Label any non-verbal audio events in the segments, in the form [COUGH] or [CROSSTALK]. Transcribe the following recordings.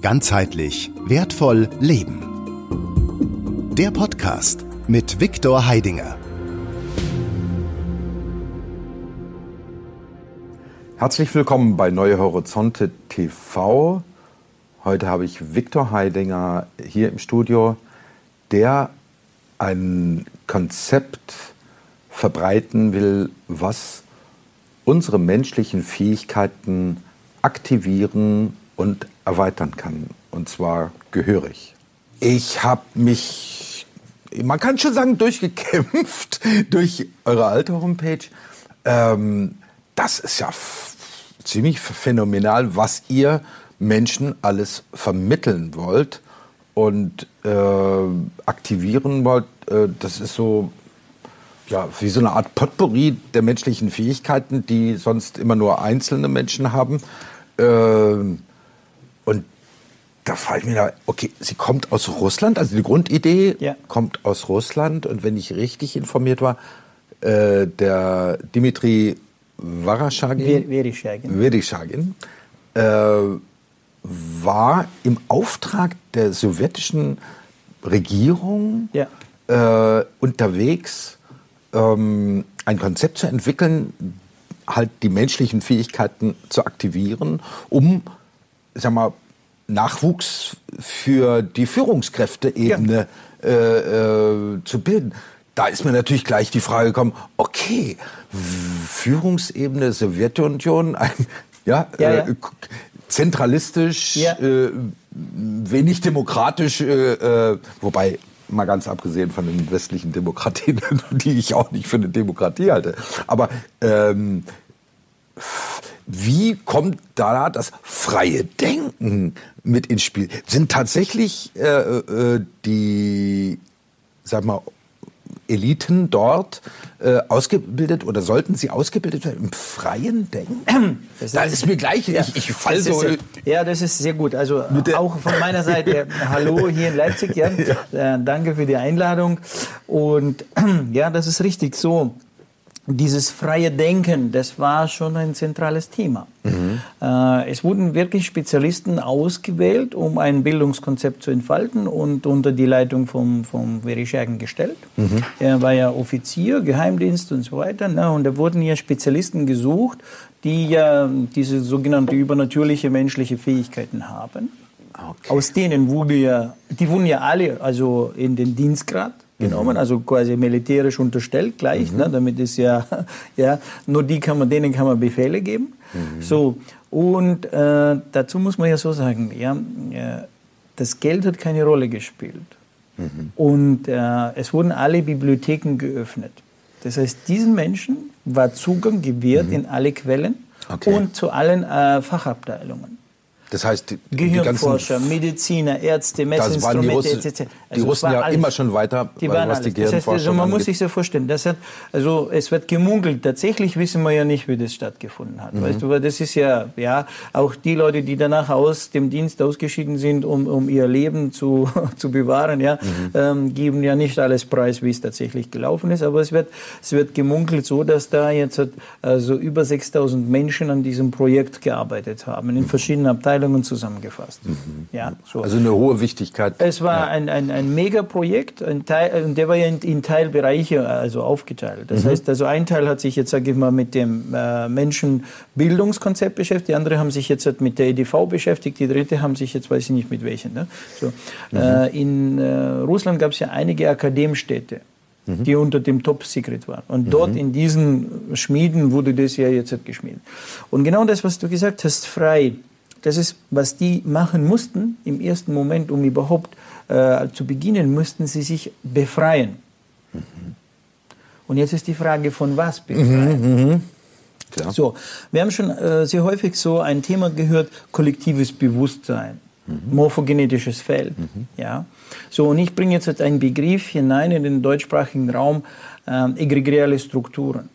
Ganzheitlich wertvoll leben. Der Podcast mit Viktor Heidinger. Herzlich willkommen bei Neue Horizonte TV. Heute habe ich Viktor Heidinger hier im Studio, der ein Konzept verbreiten will, was unsere menschlichen Fähigkeiten aktivieren und erweitern kann. Und zwar gehörig. Ich habe mich, man kann schon sagen, durchgekämpft [LAUGHS] durch eure alte Homepage. Ähm, das ist ja ziemlich phänomenal, was ihr Menschen alles vermitteln wollt und äh, aktivieren wollt. Äh, das ist so ja, wie so eine Art Potpourri der menschlichen Fähigkeiten, die sonst immer nur einzelne Menschen haben. Und da frage ich mich, okay, sie kommt aus Russland, also die Grundidee ja. kommt aus Russland. Und wenn ich richtig informiert war, äh, der Dimitri Varashagin, äh, war im Auftrag der sowjetischen Regierung ja. äh, unterwegs ähm, ein Konzept zu entwickeln, halt die menschlichen Fähigkeiten zu aktivieren, um, sag mal, Nachwuchs für die Führungskräfteebene ja. äh, äh, zu bilden. Da ist mir natürlich gleich die Frage gekommen, okay, Führungsebene Sowjetunion, [LAUGHS] ja, ja, ja. Äh, zentralistisch, äh, wenig demokratisch, äh, äh, wobei mal ganz abgesehen von den westlichen Demokratien, [LAUGHS] die ich auch nicht für eine Demokratie halte. Aber ähm, wie kommt da das freie Denken mit ins Spiel? Sind tatsächlich äh, äh, die, sag mal, Eliten dort äh, ausgebildet oder sollten sie ausgebildet werden im freien Denken? Das da ist mir gleich, ja, ich, ich fall so. Ist, ja, das ist sehr gut. Also auch von meiner Seite, [LAUGHS] hallo hier in Leipzig, ja. ja. Äh, danke für die Einladung. Und [CLEARS THROAT] ja, das ist richtig so dieses freie Denken, das war schon ein zentrales Thema. Mhm. Äh, es wurden wirklich Spezialisten ausgewählt, um ein Bildungskonzept zu entfalten und unter die Leitung vom, vom Vereshchagin gestellt. Mhm. Er war ja Offizier, Geheimdienst und so weiter. Ne? Und da wurden ja Spezialisten gesucht, die ja diese sogenannte übernatürliche menschliche Fähigkeiten haben. Okay. Aus denen wurde ja, die wurden ja alle also in den Dienstgrad genommen, mhm. also quasi militärisch unterstellt gleich, mhm. ne, damit ist ja, [LAUGHS] ja, nur die kann man, denen kann man Befehle geben. Mhm. So, und äh, dazu muss man ja so sagen, ja, äh, das Geld hat keine Rolle gespielt. Mhm. Und äh, es wurden alle Bibliotheken geöffnet. Das heißt, diesen Menschen war Zugang gewährt mhm. in alle Quellen okay. und zu allen äh, Fachabteilungen. Das heißt, die, Gehirnforscher, die Mediziner, Ärzte, Messinstrumente etc. Also die Russen ja alles, immer schon weiter, die was alles. die Gehirnforschung das heißt, also Man muss sich so vorstellen, das hat, also es wird gemunkelt. Tatsächlich wissen wir ja nicht, wie das stattgefunden hat. Mhm. Weißt du, das ist ja, ja, auch die Leute, die danach aus dem Dienst ausgeschieden sind, um, um ihr Leben zu, [LAUGHS] zu bewahren, ja, mhm. ähm, geben ja nicht alles preis, wie es tatsächlich gelaufen ist. Aber es wird, es wird gemunkelt so, dass da jetzt also über 6000 Menschen an diesem Projekt gearbeitet haben, in verschiedenen Abteilungen Abteilungen zusammengefasst. Mhm. Ja, so. Also eine hohe Wichtigkeit. Es war ja. ein, ein, ein Megaprojekt, ein Teil, und der war ja in, in Teilbereiche also aufgeteilt. Das mhm. heißt, also ein Teil hat sich jetzt, sage ich mal, mit dem äh, Menschenbildungskonzept beschäftigt, die andere haben sich jetzt mit der EDV beschäftigt, die dritte haben sich jetzt, weiß ich nicht mit welchen. Ne? So. Mhm. Äh, in äh, Russland gab es ja einige Akademstädte mhm. die unter dem Top-Secret waren. Und mhm. dort in diesen Schmieden wurde das ja jetzt geschmiedet. Und genau das, was du gesagt hast, frei das ist, was die machen mussten im ersten Moment, um überhaupt äh, zu beginnen, mussten sie sich befreien. Mhm. Und jetzt ist die Frage, von was befreien? Mhm, mh. So, wir haben schon äh, sehr häufig so ein Thema gehört, kollektives Bewusstsein, mhm. morphogenetisches Feld. Mhm. Ja? So, und ich bringe jetzt einen Begriff hinein in den deutschsprachigen Raum, äh, egregiale Strukturen.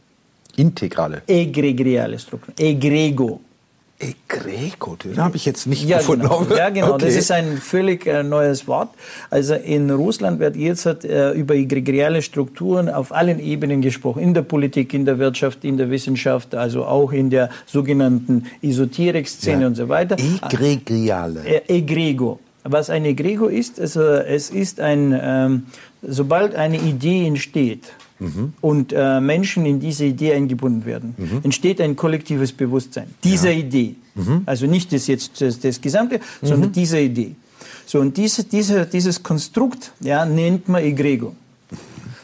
Integrale? Egregiale Strukturen. Egrego. Egrego, den habe ich jetzt nicht ja, gefunden. Genau. Ja, genau. Okay. Das ist ein völlig äh, neues Wort. Also in Russland wird jetzt äh, über egregiale Strukturen auf allen Ebenen gesprochen. In der Politik, in der Wirtschaft, in der Wissenschaft, also auch in der sogenannten Esoterik-Szene ja. und so weiter. Egregiale. Äh, Egrego. Was ein Egrego ist, also es ist ein, ähm, sobald eine Idee entsteht, mhm. und äh, Menschen in diese Idee eingebunden werden, mhm. entsteht ein kollektives Bewusstsein dieser ja. Idee. Mhm. Also nicht das jetzt das, das Gesamte, sondern mhm. diese Idee. So, und diese, diese, dieses Konstrukt ja, nennt man Egrego.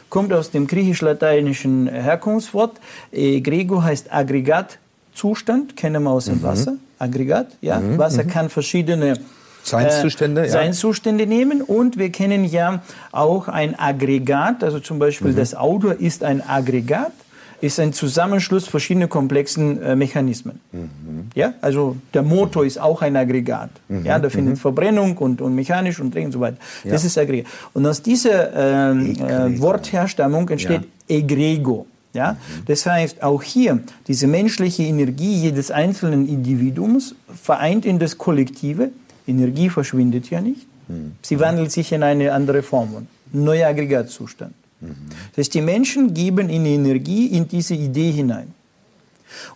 Kommt aus dem griechisch-lateinischen Herkunftswort. Egrego heißt Aggregatzustand, kennen wir aus dem mhm. Wasser. Aggregat, ja. Mhm. Wasser kann verschiedene Seinszustände, äh, ja. Seinszustände nehmen. Und wir kennen ja auch ein Aggregat, also zum Beispiel mhm. das Auto ist ein Aggregat, ist ein Zusammenschluss verschiedener komplexen äh, Mechanismen. Mhm. Ja, also der Motor ist auch ein Aggregat. Mhm. Ja, da findet mhm. Verbrennung und, und mechanisch und und so weiter. Ja. Das ist Aggregat. Und aus dieser ähm, äh, Wortherstammung entsteht ja. Egrego. Ja? Mhm. Das heißt, auch hier, diese menschliche Energie jedes einzelnen Individuums vereint in das Kollektive, Energie verschwindet ja nicht. Mhm. Sie wandelt sich in eine andere Form, ein neuer Aggregatzustand. Mhm. Das heißt, die Menschen geben in Energie in diese Idee hinein.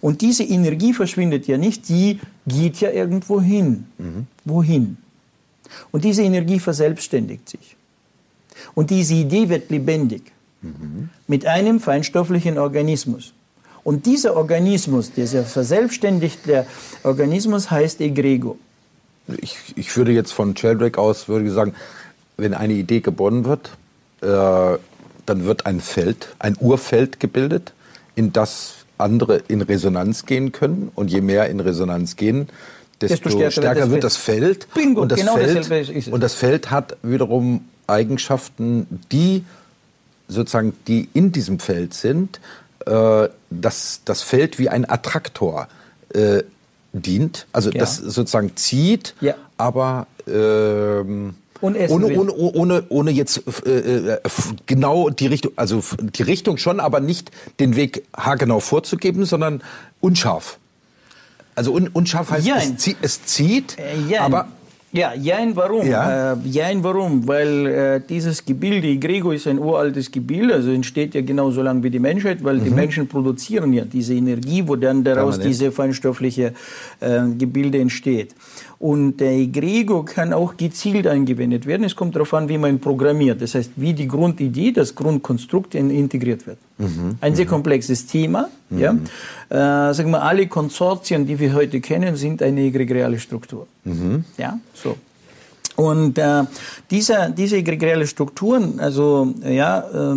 Und diese Energie verschwindet ja nicht, die geht ja irgendwo hin. Mhm. Wohin? Und diese Energie verselbstständigt sich. Und diese Idee wird lebendig. Mhm. Mit einem feinstofflichen Organismus. Und dieser Organismus, dieser verselbstständigte Organismus heißt Egrego ich, ich würde jetzt von Sheldrake aus würde sagen, wenn eine Idee geboren wird, äh, dann wird ein Feld, ein Urfeld gebildet, in das andere in Resonanz gehen können. Und je mehr in Resonanz gehen, desto, desto stärker, stärker, wird das Feld. Bingo, und das genau Feld, ist es. Und das Feld hat wiederum Eigenschaften, die sozusagen, die in diesem Feld sind, äh, dass das Feld wie ein Attraktor äh, dient, also ja. das sozusagen zieht, ja. aber ähm, ohne, ohne, ohne, ohne jetzt äh, äh genau die Richtung, also die Richtung schon, aber nicht den Weg haargenau vorzugeben, sondern unscharf. Also un, unscharf heißt, es, zieht, es zieht, äh, aber ja, jein, warum? Ja. Äh, jein, warum? Weil äh, dieses Gebilde, Gregor ist ein uraltes Gebilde, also entsteht ja genauso lang wie die Menschheit, weil mhm. die Menschen produzieren ja diese Energie, wo dann daraus diese feinstoffliche äh, Gebilde entsteht. Und der Egregor kann auch gezielt eingewendet werden. Es kommt darauf an, wie man programmiert. Das heißt, wie die Grundidee, das Grundkonstrukt integriert wird. Mhm. Ein sehr mhm. komplexes Thema. Mhm. Ja. Äh, sagen wir, alle Konsortien, die wir heute kennen, sind eine egregiale Struktur. Mhm. Ja, so. Und äh, diese, diese egregiale Strukturen, also ja, äh,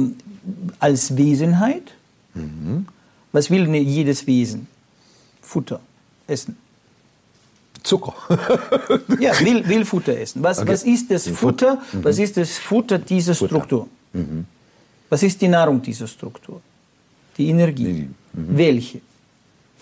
als Wesenheit, mhm. was will jedes Wesen? Futter, Essen. Zucker. [LAUGHS] ja, will, will Futter essen. Was, okay. was ist das Futter? Mhm. Was ist das Futter dieser Futter. Struktur? Mhm. Was ist die Nahrung dieser Struktur? Die Energie. Mhm. Welche?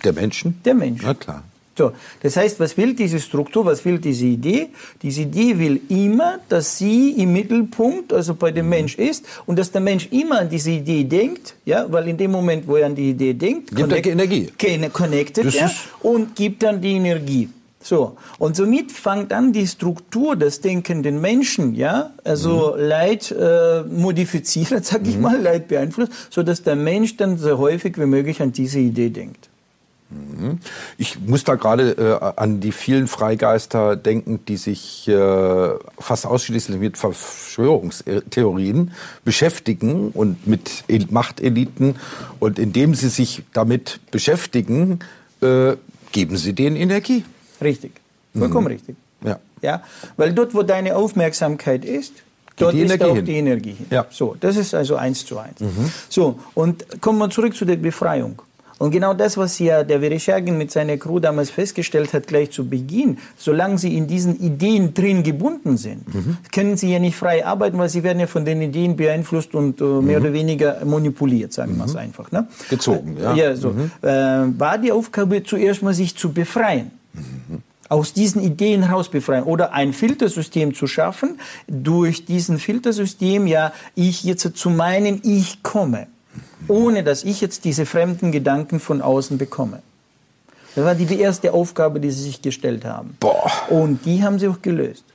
Der Menschen? Der Menschen. Na klar. So, das heißt, was will diese Struktur, was will diese Idee? Diese Idee will immer, dass sie im Mittelpunkt, also bei dem mhm. Mensch ist und dass der Mensch immer an diese Idee denkt, ja, weil in dem Moment, wo er an die Idee denkt, gibt connect, er Energie. Connected, ja, und gibt dann die Energie. So. Und somit fängt an die Struktur des denkenden Menschen, ja, also mhm. Leid äh, modifiziert, [LAUGHS] sag ich mhm. mal, Leid beeinflusst, so dass der Mensch dann so häufig wie möglich an diese Idee denkt. Mhm. Ich muss da gerade äh, an die vielen Freigeister denken, die sich äh, fast ausschließlich mit Verschwörungstheorien beschäftigen und mit Machteliten. Und indem sie sich damit beschäftigen, äh, geben sie denen Energie. Richtig, vollkommen mhm. richtig. Ja. ja. Weil dort, wo deine Aufmerksamkeit ist, dort ist Energie auch hin. die Energie hin. Ja. So, das ist also eins zu eins. Mhm. So, und kommen wir zurück zu der Befreiung. Und genau das, was ja der Vereshagin mit seiner Crew damals festgestellt hat, gleich zu Beginn, solange sie in diesen Ideen drin gebunden sind, mhm. können sie ja nicht frei arbeiten, weil sie werden ja von den Ideen beeinflusst und äh, mehr mhm. oder weniger manipuliert, sagen mhm. wir es einfach. Ne? Gezogen, ja. ja so. Mhm. Äh, war die Aufgabe zuerst mal, sich zu befreien aus diesen Ideen heraus befreien oder ein Filtersystem zu schaffen, durch diesen Filtersystem ja ich jetzt zu meinem Ich komme, ohne dass ich jetzt diese fremden Gedanken von außen bekomme. Das war die erste Aufgabe, die sie sich gestellt haben. Boah. Und die haben sie auch gelöst.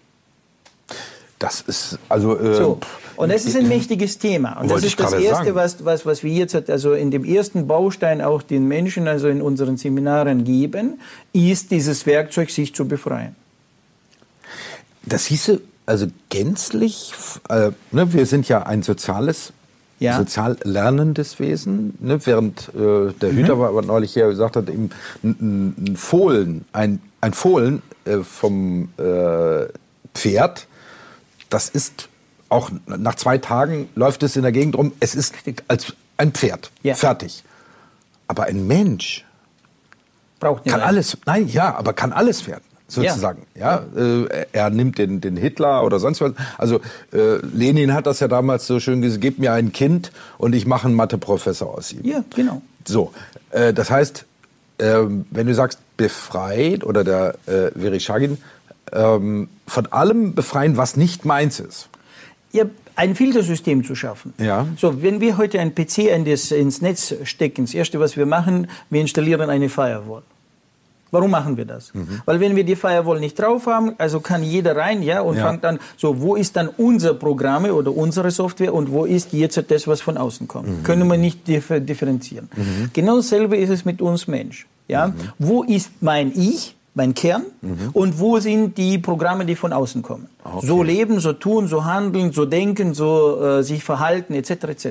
Das ist also. Äh, so. Und das ist ein mächtiges Thema. Und das ist das Erste, was, was, was wir jetzt also in dem ersten Baustein auch den Menschen, also in unseren Seminaren geben, ist dieses Werkzeug, sich zu befreien. Das hieße also gänzlich, äh, ne, wir sind ja ein soziales ja. sozial lernendes Wesen, ne? während äh, der Hüter mhm. aber neulich hier gesagt hat, eben ein, ein Fohlen, ein, ein Fohlen äh, vom äh, Pferd, das ist auch nach zwei Tagen läuft es in der Gegend rum, es ist als ein Pferd, ja. fertig. Aber ein Mensch braucht kann alles, nein, ja, aber kann alles werden sozusagen. Ja, ja äh, er nimmt den, den Hitler oder sonst was. Also äh, Lenin hat das ja damals so schön gesagt: Gib mir ein Kind und ich mache einen Matheprofessor aus ihm. Ja, genau. So, äh, das heißt, äh, wenn du sagst befreit oder der äh, Vereshagin ähm, von allem befreien, was nicht meins ist. Ja, ein Filtersystem zu schaffen. Ja. So, wenn wir heute ein PC in das, ins Netz stecken, das erste, was wir machen, wir installieren eine Firewall. Warum machen wir das? Mhm. Weil wenn wir die Firewall nicht drauf haben, also kann jeder rein, ja, und ja. fängt an, so, wo ist dann unser Programme oder unsere Software und wo ist jetzt das, was von außen kommt? Mhm. Können wir nicht differenzieren. Mhm. Genau dasselbe ist es mit uns Mensch, ja. Mhm. Wo ist mein Ich? Mein Kern mhm. und wo sind die Programme, die von außen kommen. Okay. So leben, so tun, so handeln, so denken, so äh, sich verhalten etc. etc.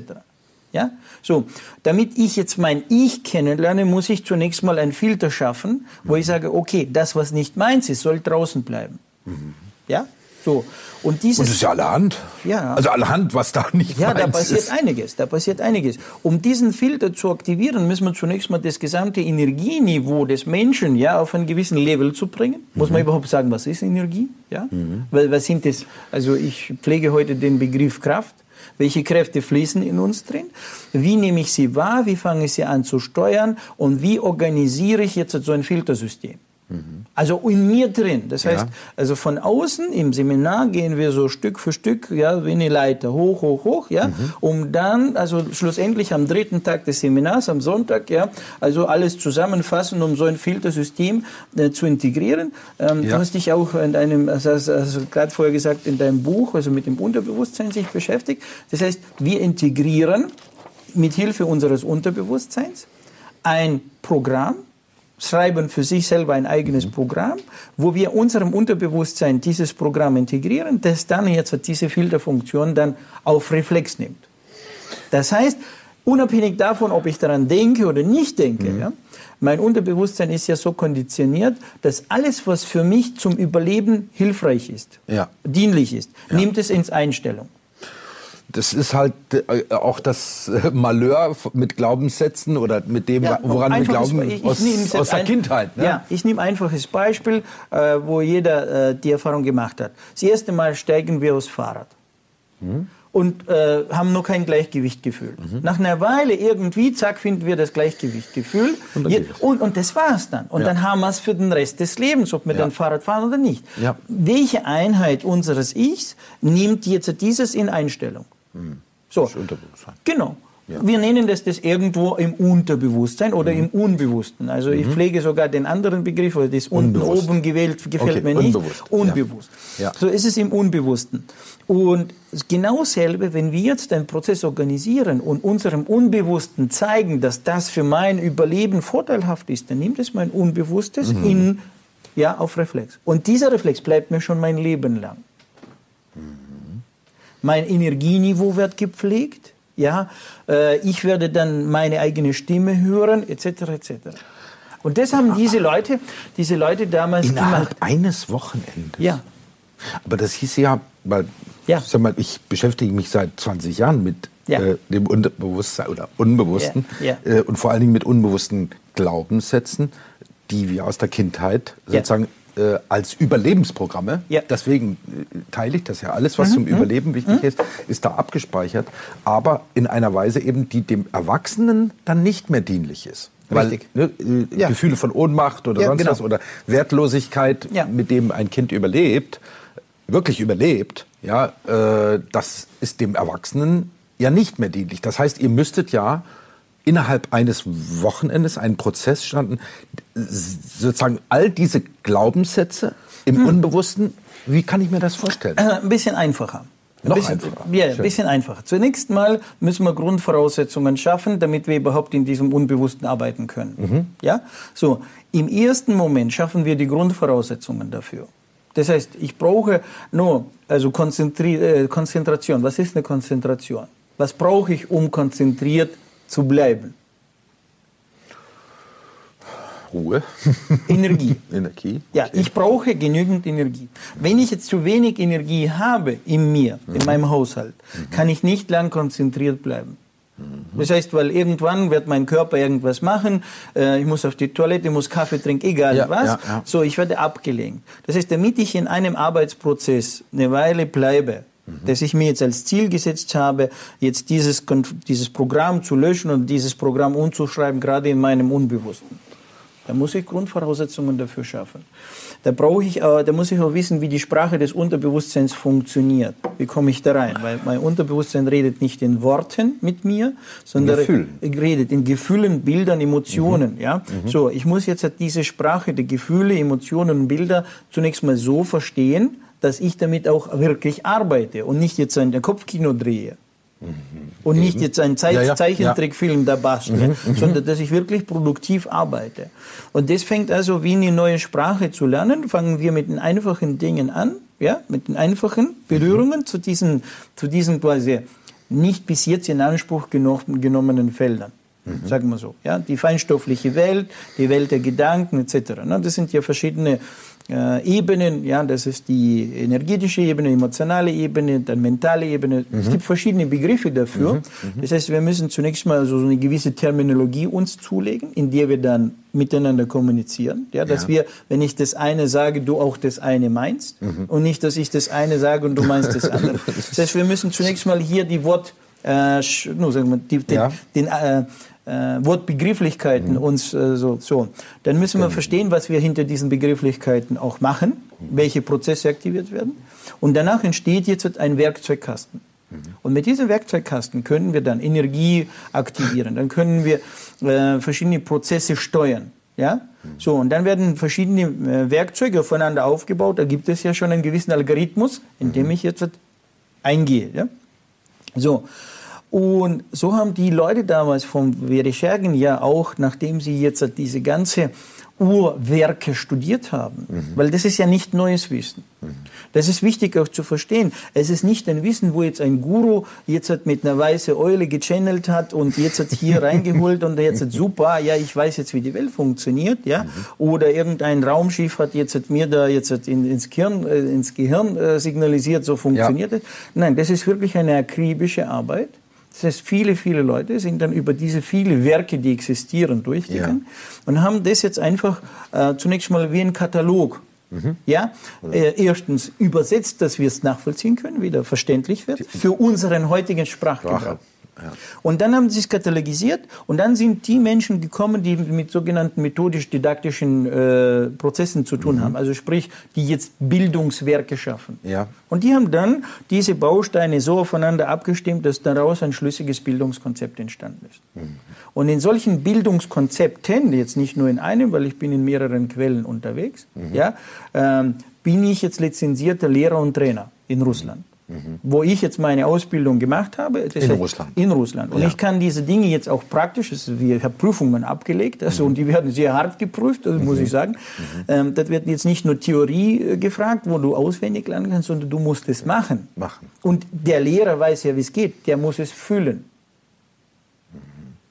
Ja? So, damit ich jetzt mein Ich kennenlerne, muss ich zunächst mal einen Filter schaffen, wo mhm. ich sage, okay, das, was nicht meins ist, soll draußen bleiben. Mhm. Ja? So. Und, dieses, und das ist ja allerhand. Ja. Also allerhand, was da nicht Ja, da passiert ist. einiges. Da passiert einiges. Um diesen Filter zu aktivieren, müssen wir zunächst mal das gesamte Energieniveau des Menschen ja auf einen gewissen Level zu bringen. Muss man mhm. überhaupt sagen, was ist Energie? Ja? Mhm. Weil, was sind das? Also ich pflege heute den Begriff Kraft. Welche Kräfte fließen in uns drin? Wie nehme ich sie wahr? Wie fange ich sie an zu steuern? Und wie organisiere ich jetzt so ein Filtersystem? Also in mir drin. Das heißt, ja. also von außen im Seminar gehen wir so Stück für Stück, ja, wie eine Leiter, hoch, hoch, hoch, ja, mhm. um dann, also schlussendlich am dritten Tag des Seminars, am Sonntag, ja, also alles zusammenfassen, um so ein Filtersystem äh, zu integrieren. Ähm, ja. Du hast dich auch in deinem, also, also gerade vorher gesagt, in deinem Buch, also mit dem Unterbewusstsein sich beschäftigt. Das heißt, wir integrieren mit Hilfe unseres Unterbewusstseins ein Programm, schreiben für sich selber ein eigenes mhm. Programm, wo wir unserem Unterbewusstsein dieses Programm integrieren, das dann jetzt diese Filterfunktion dann auf Reflex nimmt. Das heißt, unabhängig davon, ob ich daran denke oder nicht denke, mhm. ja, mein Unterbewusstsein ist ja so konditioniert, dass alles, was für mich zum Überleben hilfreich ist, ja. dienlich ist, ja. nimmt es ins Einstellung das ist halt äh, auch das äh, Malheur mit Glaubenssätzen oder mit dem, ja, woran wir glauben ich, ich aus, aus der ein, Kindheit. Ne? Ja, ich nehme ein einfaches Beispiel, äh, wo jeder äh, die Erfahrung gemacht hat. Das erste Mal steigen wir aufs Fahrrd. Hm? Und äh, haben noch kein Gleichgewichtgefühl. Mhm. Nach einer Weile irgendwie, zack, finden wir das Gleichgewichtgefühl. Und, Je, und, und, das war's dann. Und ja. dann haben wir es für den Rest des Lebens, ob wir ja. dann Fahrrad fahren oder nicht. Welche Einheit unseres Ichs nimmt jetzt dieses in Einstellung? Mhm. So. Das Unterbewusstsein. Genau. Ja. Wir nennen das das irgendwo im Unterbewusstsein oder mhm. im Unbewussten. Also ich mhm. pflege sogar den anderen Begriff, weil das unten oben gewählt gefällt okay. mir nicht. Unbewusst. Unbewusst. Ja. Ja. So ist es im Unbewussten. Und genau dasselbe, wenn wir jetzt einen Prozess organisieren und unserem Unbewussten zeigen, dass das für mein Überleben vorteilhaft ist, dann nimmt es mein Unbewusstes mhm. in, ja, auf Reflex. Und dieser Reflex bleibt mir schon mein Leben lang. Mein Energieniveau wird gepflegt. Ja, äh, ich werde dann meine eigene Stimme hören, etc. etc. Und das haben diese Leute, diese Leute damals innerhalb gemacht. eines Wochenendes. Ja. Aber das hieß ja, weil ja. Sag mal, ich beschäftige mich seit 20 Jahren mit ja. äh, dem Unterbewusstsein oder Unbewussten ja. äh, und vor allen Dingen mit unbewussten Glaubenssätzen, die wir aus der Kindheit sozusagen äh, als Überlebensprogramme. Ja. Deswegen äh, teile ich das ja. Alles, was mhm. zum mhm. Überleben wichtig mhm. ist, ist da abgespeichert. Aber in einer Weise eben, die dem Erwachsenen dann nicht mehr dienlich ist. Weil ne, ja. Gefühle von Ohnmacht oder ja, sonst genau. was oder Wertlosigkeit, mit dem ein Kind überlebt, wirklich überlebt, ja, äh, das ist dem Erwachsenen ja nicht mehr dienlich. Das heißt, ihr müsstet ja innerhalb eines Wochenendes einen Prozess standen, sozusagen all diese Glaubenssätze im hm. Unbewussten, wie kann ich mir das vorstellen? Äh, ein bisschen einfacher. Noch bisschen, einfacher. Ja, ein bisschen einfacher. Zunächst mal müssen wir Grundvoraussetzungen schaffen, damit wir überhaupt in diesem Unbewussten arbeiten können. Mhm. Ja? So, im ersten Moment schaffen wir die Grundvoraussetzungen dafür. Das heißt, ich brauche nur also äh, Konzentration. Was ist eine Konzentration? Was brauche ich, um konzentriert zu bleiben? Ruhe. [LAUGHS] Energie. Energie. Ja, ich brauche genügend Energie. Wenn ich jetzt zu wenig Energie habe in mir, mhm. in meinem Haushalt, mhm. kann ich nicht lang konzentriert bleiben. Mhm. Das heißt, weil irgendwann wird mein Körper irgendwas machen, äh, ich muss auf die Toilette, ich muss Kaffee trinken, egal ja, was. Ja, ja. So, ich werde abgelenkt. Das heißt, damit ich in einem Arbeitsprozess eine Weile bleibe, mhm. dass ich mir jetzt als Ziel gesetzt habe, jetzt dieses, dieses Programm zu löschen und dieses Programm umzuschreiben, gerade in meinem Unbewussten. Da muss ich Grundvoraussetzungen dafür schaffen. Da brauche ich, äh, da muss ich auch wissen, wie die Sprache des Unterbewusstseins funktioniert. Wie komme ich da rein? Weil mein Unterbewusstsein redet nicht in Worten mit mir, sondern Gefühlen. redet in Gefühlen, Bildern, Emotionen. Mhm. Ja, mhm. so ich muss jetzt diese Sprache der Gefühle, Emotionen und Bilder zunächst mal so verstehen, dass ich damit auch wirklich arbeite und nicht jetzt ein Kopfkino drehe. Und nicht jetzt ein Ze ja, ja, Zeichentrickfilm da bastle, mhm, mhm, sondern dass ich wirklich produktiv arbeite. Und das fängt also wie eine neue Sprache zu lernen. Fangen wir mit den einfachen Dingen an, ja, mit den einfachen Berührungen mhm. zu diesen, zu diesen quasi nicht bis jetzt in Anspruch genommenen Feldern. Mhm. Sagen wir so. Ja, die feinstoffliche Welt, die Welt der Gedanken etc. Das sind ja verschiedene äh, Ebenen. Ja, das ist die energetische Ebene, emotionale Ebene, dann mentale Ebene. Mhm. Es gibt verschiedene Begriffe dafür. Mhm. Mhm. Das heißt, wir müssen zunächst mal so eine gewisse Terminologie uns zulegen, in der wir dann miteinander kommunizieren. Ja, dass ja. wir, wenn ich das eine sage, du auch das eine meinst mhm. und nicht, dass ich das eine sage und du meinst das andere. [LAUGHS] das heißt, wir müssen zunächst mal hier die Wort, äh, no, sagen wir, die, den, ja. den äh, äh, Wortbegrifflichkeiten mhm. uns äh, so, so. Dann müssen wir genau. verstehen, was wir hinter diesen Begrifflichkeiten auch machen, mhm. welche Prozesse aktiviert werden. Und danach entsteht jetzt ein Werkzeugkasten. Mhm. Und mit diesem Werkzeugkasten können wir dann Energie aktivieren, dann können wir äh, verschiedene Prozesse steuern. Ja? Mhm. So, und dann werden verschiedene äh, Werkzeuge aufeinander aufgebaut. Da gibt es ja schon einen gewissen Algorithmus, in dem ich jetzt eingehe. Ja? So, und so haben die Leute damals vom Vereschergen ja auch, nachdem sie jetzt diese ganze Urwerke studiert haben, mhm. weil das ist ja nicht neues Wissen. Mhm. Das ist wichtig auch zu verstehen. Es ist nicht ein Wissen, wo jetzt ein Guru jetzt hat mit einer weißen Eule gechannelt hat und jetzt hat hier [LAUGHS] reingeholt und jetzt hat super, ja, ich weiß jetzt, wie die Welt funktioniert, ja, mhm. oder irgendein Raumschiff hat jetzt hat mir da jetzt hat in, ins Gehirn, äh, ins Gehirn äh, signalisiert, so funktioniert es. Ja. Nein, das ist wirklich eine akribische Arbeit das heißt, viele, viele Leute sind dann über diese viele Werke, die existieren, durchgegangen ja. und haben das jetzt einfach äh, zunächst mal wie ein Katalog Mhm. Ja, äh, erstens übersetzt, dass wir es nachvollziehen können, wieder verständlich wird, für unseren heutigen Sprachgebrauch. Und dann haben sie es katalogisiert und dann sind die Menschen gekommen, die mit sogenannten methodisch-didaktischen äh, Prozessen zu tun mhm. haben, also sprich, die jetzt Bildungswerke schaffen. Ja. Und die haben dann diese Bausteine so aufeinander abgestimmt, dass daraus ein schlüssiges Bildungskonzept entstanden ist. Mhm. Und in solchen Bildungskonzepten, jetzt nicht nur in einem, weil ich bin in mehreren Quellen unterwegs, mhm. ja, ähm, bin ich jetzt lizenzierter Lehrer und Trainer in Russland. Mhm. Wo ich jetzt meine Ausbildung gemacht habe. in Russland. In Russland. Und ja. ich kann diese Dinge jetzt auch praktisch, also ich habe Prüfungen abgelegt, also, mhm. und die werden sehr hart geprüft, also, muss mhm. ich sagen. Ähm, das wird jetzt nicht nur Theorie äh, gefragt, wo du auswendig lernen kannst, sondern du musst es machen. machen. Und der Lehrer weiß ja, wie es geht, der muss es fühlen.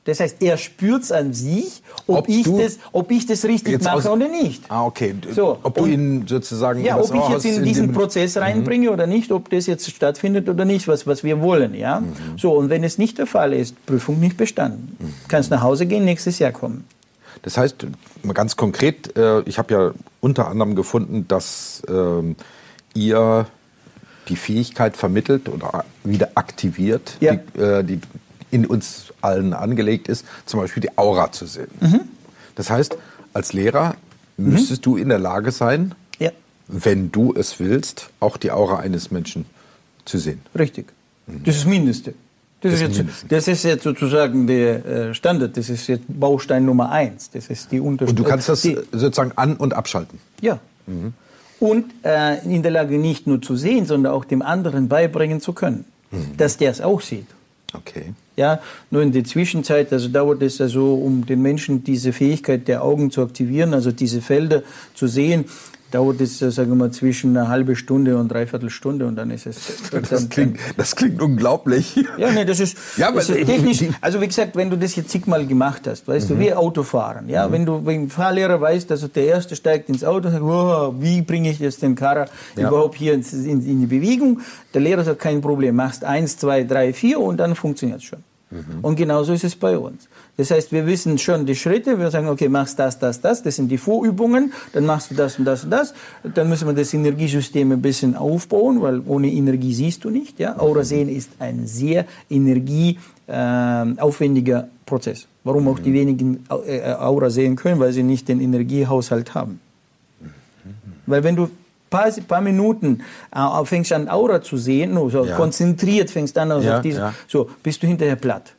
Das heißt, er spürt es an sich, ob, ob, ich das, ob ich das richtig mache oder nicht. Ah, okay. So, ob du ihn sozusagen. Ja, ob ich jetzt in, in diesen Prozess mhm. reinbringe mhm. oder nicht, ob das jetzt stattfindet oder nicht, was, was wir wollen. Ja? Mhm. So, und wenn es nicht der Fall ist, Prüfung nicht bestanden. Mhm. Kannst nach Hause gehen, nächstes Jahr kommen. Das heißt, mal ganz konkret, äh, ich habe ja unter anderem gefunden, dass ähm, ihr die Fähigkeit vermittelt oder wieder aktiviert, ja. die, äh, die in uns allen angelegt ist, zum Beispiel die Aura zu sehen. Mhm. Das heißt, als Lehrer müsstest mhm. du in der Lage sein, ja. wenn du es willst, auch die Aura eines Menschen zu sehen. Richtig. Mhm. Das ist das Mindeste. Das ist, jetzt, das ist, jetzt, sozusagen der äh, Standard, das ist jetzt Baustein Nummer eins. Das ist die Und du kannst das sozusagen an- und abschalten? Ja. Mhm. Und äh, in der Lage nicht nur zu sehen, sondern auch dem anderen beibringen zu können, mhm. dass der es auch sieht. Okay. Ja, nur in der Zwischenzeit, also dauert es also, um den Menschen diese Fähigkeit der Augen zu aktivieren, also diese Felder zu sehen, dauert es, äh, sagen wir mal, zwischen einer halben Stunde und dreiviertel Stunde und dann ist es. [LAUGHS] Das, dann, klingt, das klingt unglaublich. Ja, nee, das ist, ja, das ist technisch. Also wie gesagt, wenn du das jetzt zigmal gemacht hast, weißt mhm. du, wie Autofahren. Ja, mhm. wenn du, wenn Fahrlehrer weißt, also der erste steigt ins Auto, und sagt, wow, wie bringe ich jetzt den Karrer ja. überhaupt hier in, in, in die Bewegung? Der Lehrer sagt, kein Problem, machst eins, zwei, drei, vier und dann funktioniert es schon. Mhm. Und genauso ist es bei uns. Das heißt, wir wissen schon die Schritte, wir sagen, okay, machst das, das, das, das sind die Vorübungen, dann machst du das und das und das. Dann müssen wir das Energiesystem ein bisschen aufbauen, weil ohne Energie siehst du nicht. Ja? Aura sehen ist ein sehr energieaufwendiger äh, Prozess. Warum auch die mhm. wenigen äh, Aura sehen können, weil sie nicht den Energiehaushalt haben. Mhm. Weil wenn du paar, paar Minuten äh, fängst an Aura zu sehen, so ja. konzentriert fängst an also ja, auf diese, ja. so bist du hinterher platt.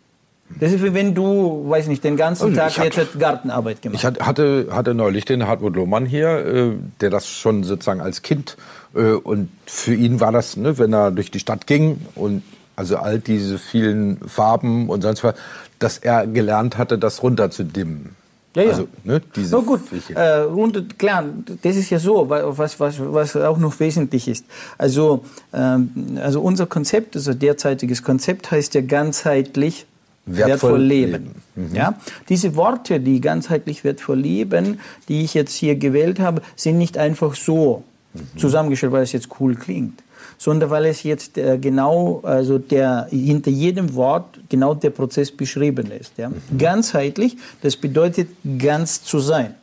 Das ist wie wenn du, weiß nicht, den ganzen Tag hatte, jetzt Gartenarbeit gemacht. Ich hatte, hatte neulich den Hartmut Lohmann hier, äh, der das schon sozusagen als Kind äh, und für ihn war das, ne, wenn er durch die Stadt ging und also all diese vielen Farben und sonst was, dass er gelernt hatte, das runterzudimmen. Ja, ja. Also, ne, diese Na gut, äh, und klar, das ist ja so, was, was, was auch noch wesentlich ist. Also, ähm, also unser Konzept, also derzeitiges Konzept heißt ja ganzheitlich wertvoll, wertvoll leben. leben. Mhm. Ja? Diese Worte, die ganzheitlich wertvoll leben, die ich jetzt hier gewählt habe, sind nicht einfach so mhm. zusammengestellt, weil es jetzt cool klingt sondern weil es jetzt äh, genau, also der, hinter jedem Wort genau der Prozess beschrieben ist. Ja? Mhm. Ganzheitlich, das bedeutet ganz zu sein.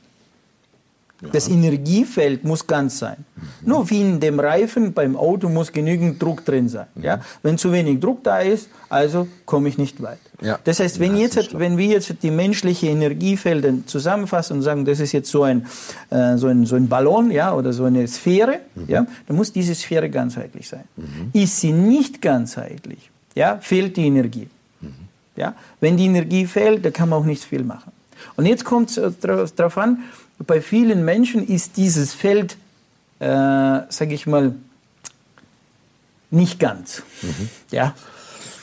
Ja. Das Energiefeld muss ganz sein. Mhm. Nur wie in dem Reifen beim Auto muss genügend Druck drin sein. Mhm. Ja? Wenn zu wenig Druck da ist, also komme ich nicht weit. Ja. Das heißt, wenn, jetzt, wenn wir jetzt die menschliche Energiefelder zusammenfassen und sagen, das ist jetzt so ein, äh, so ein, so ein Ballon ja, oder so eine Sphäre, mhm. ja, dann muss diese Sphäre ganzheitlich sein. Mhm. Ist sie nicht ganzheitlich, ja, fehlt die Energie. Mhm. Ja? Wenn die Energie fehlt, dann kann man auch nicht viel machen. Und jetzt kommt es darauf an, bei vielen Menschen ist dieses Feld, äh, sage ich mal, nicht ganz. Mhm. Ja?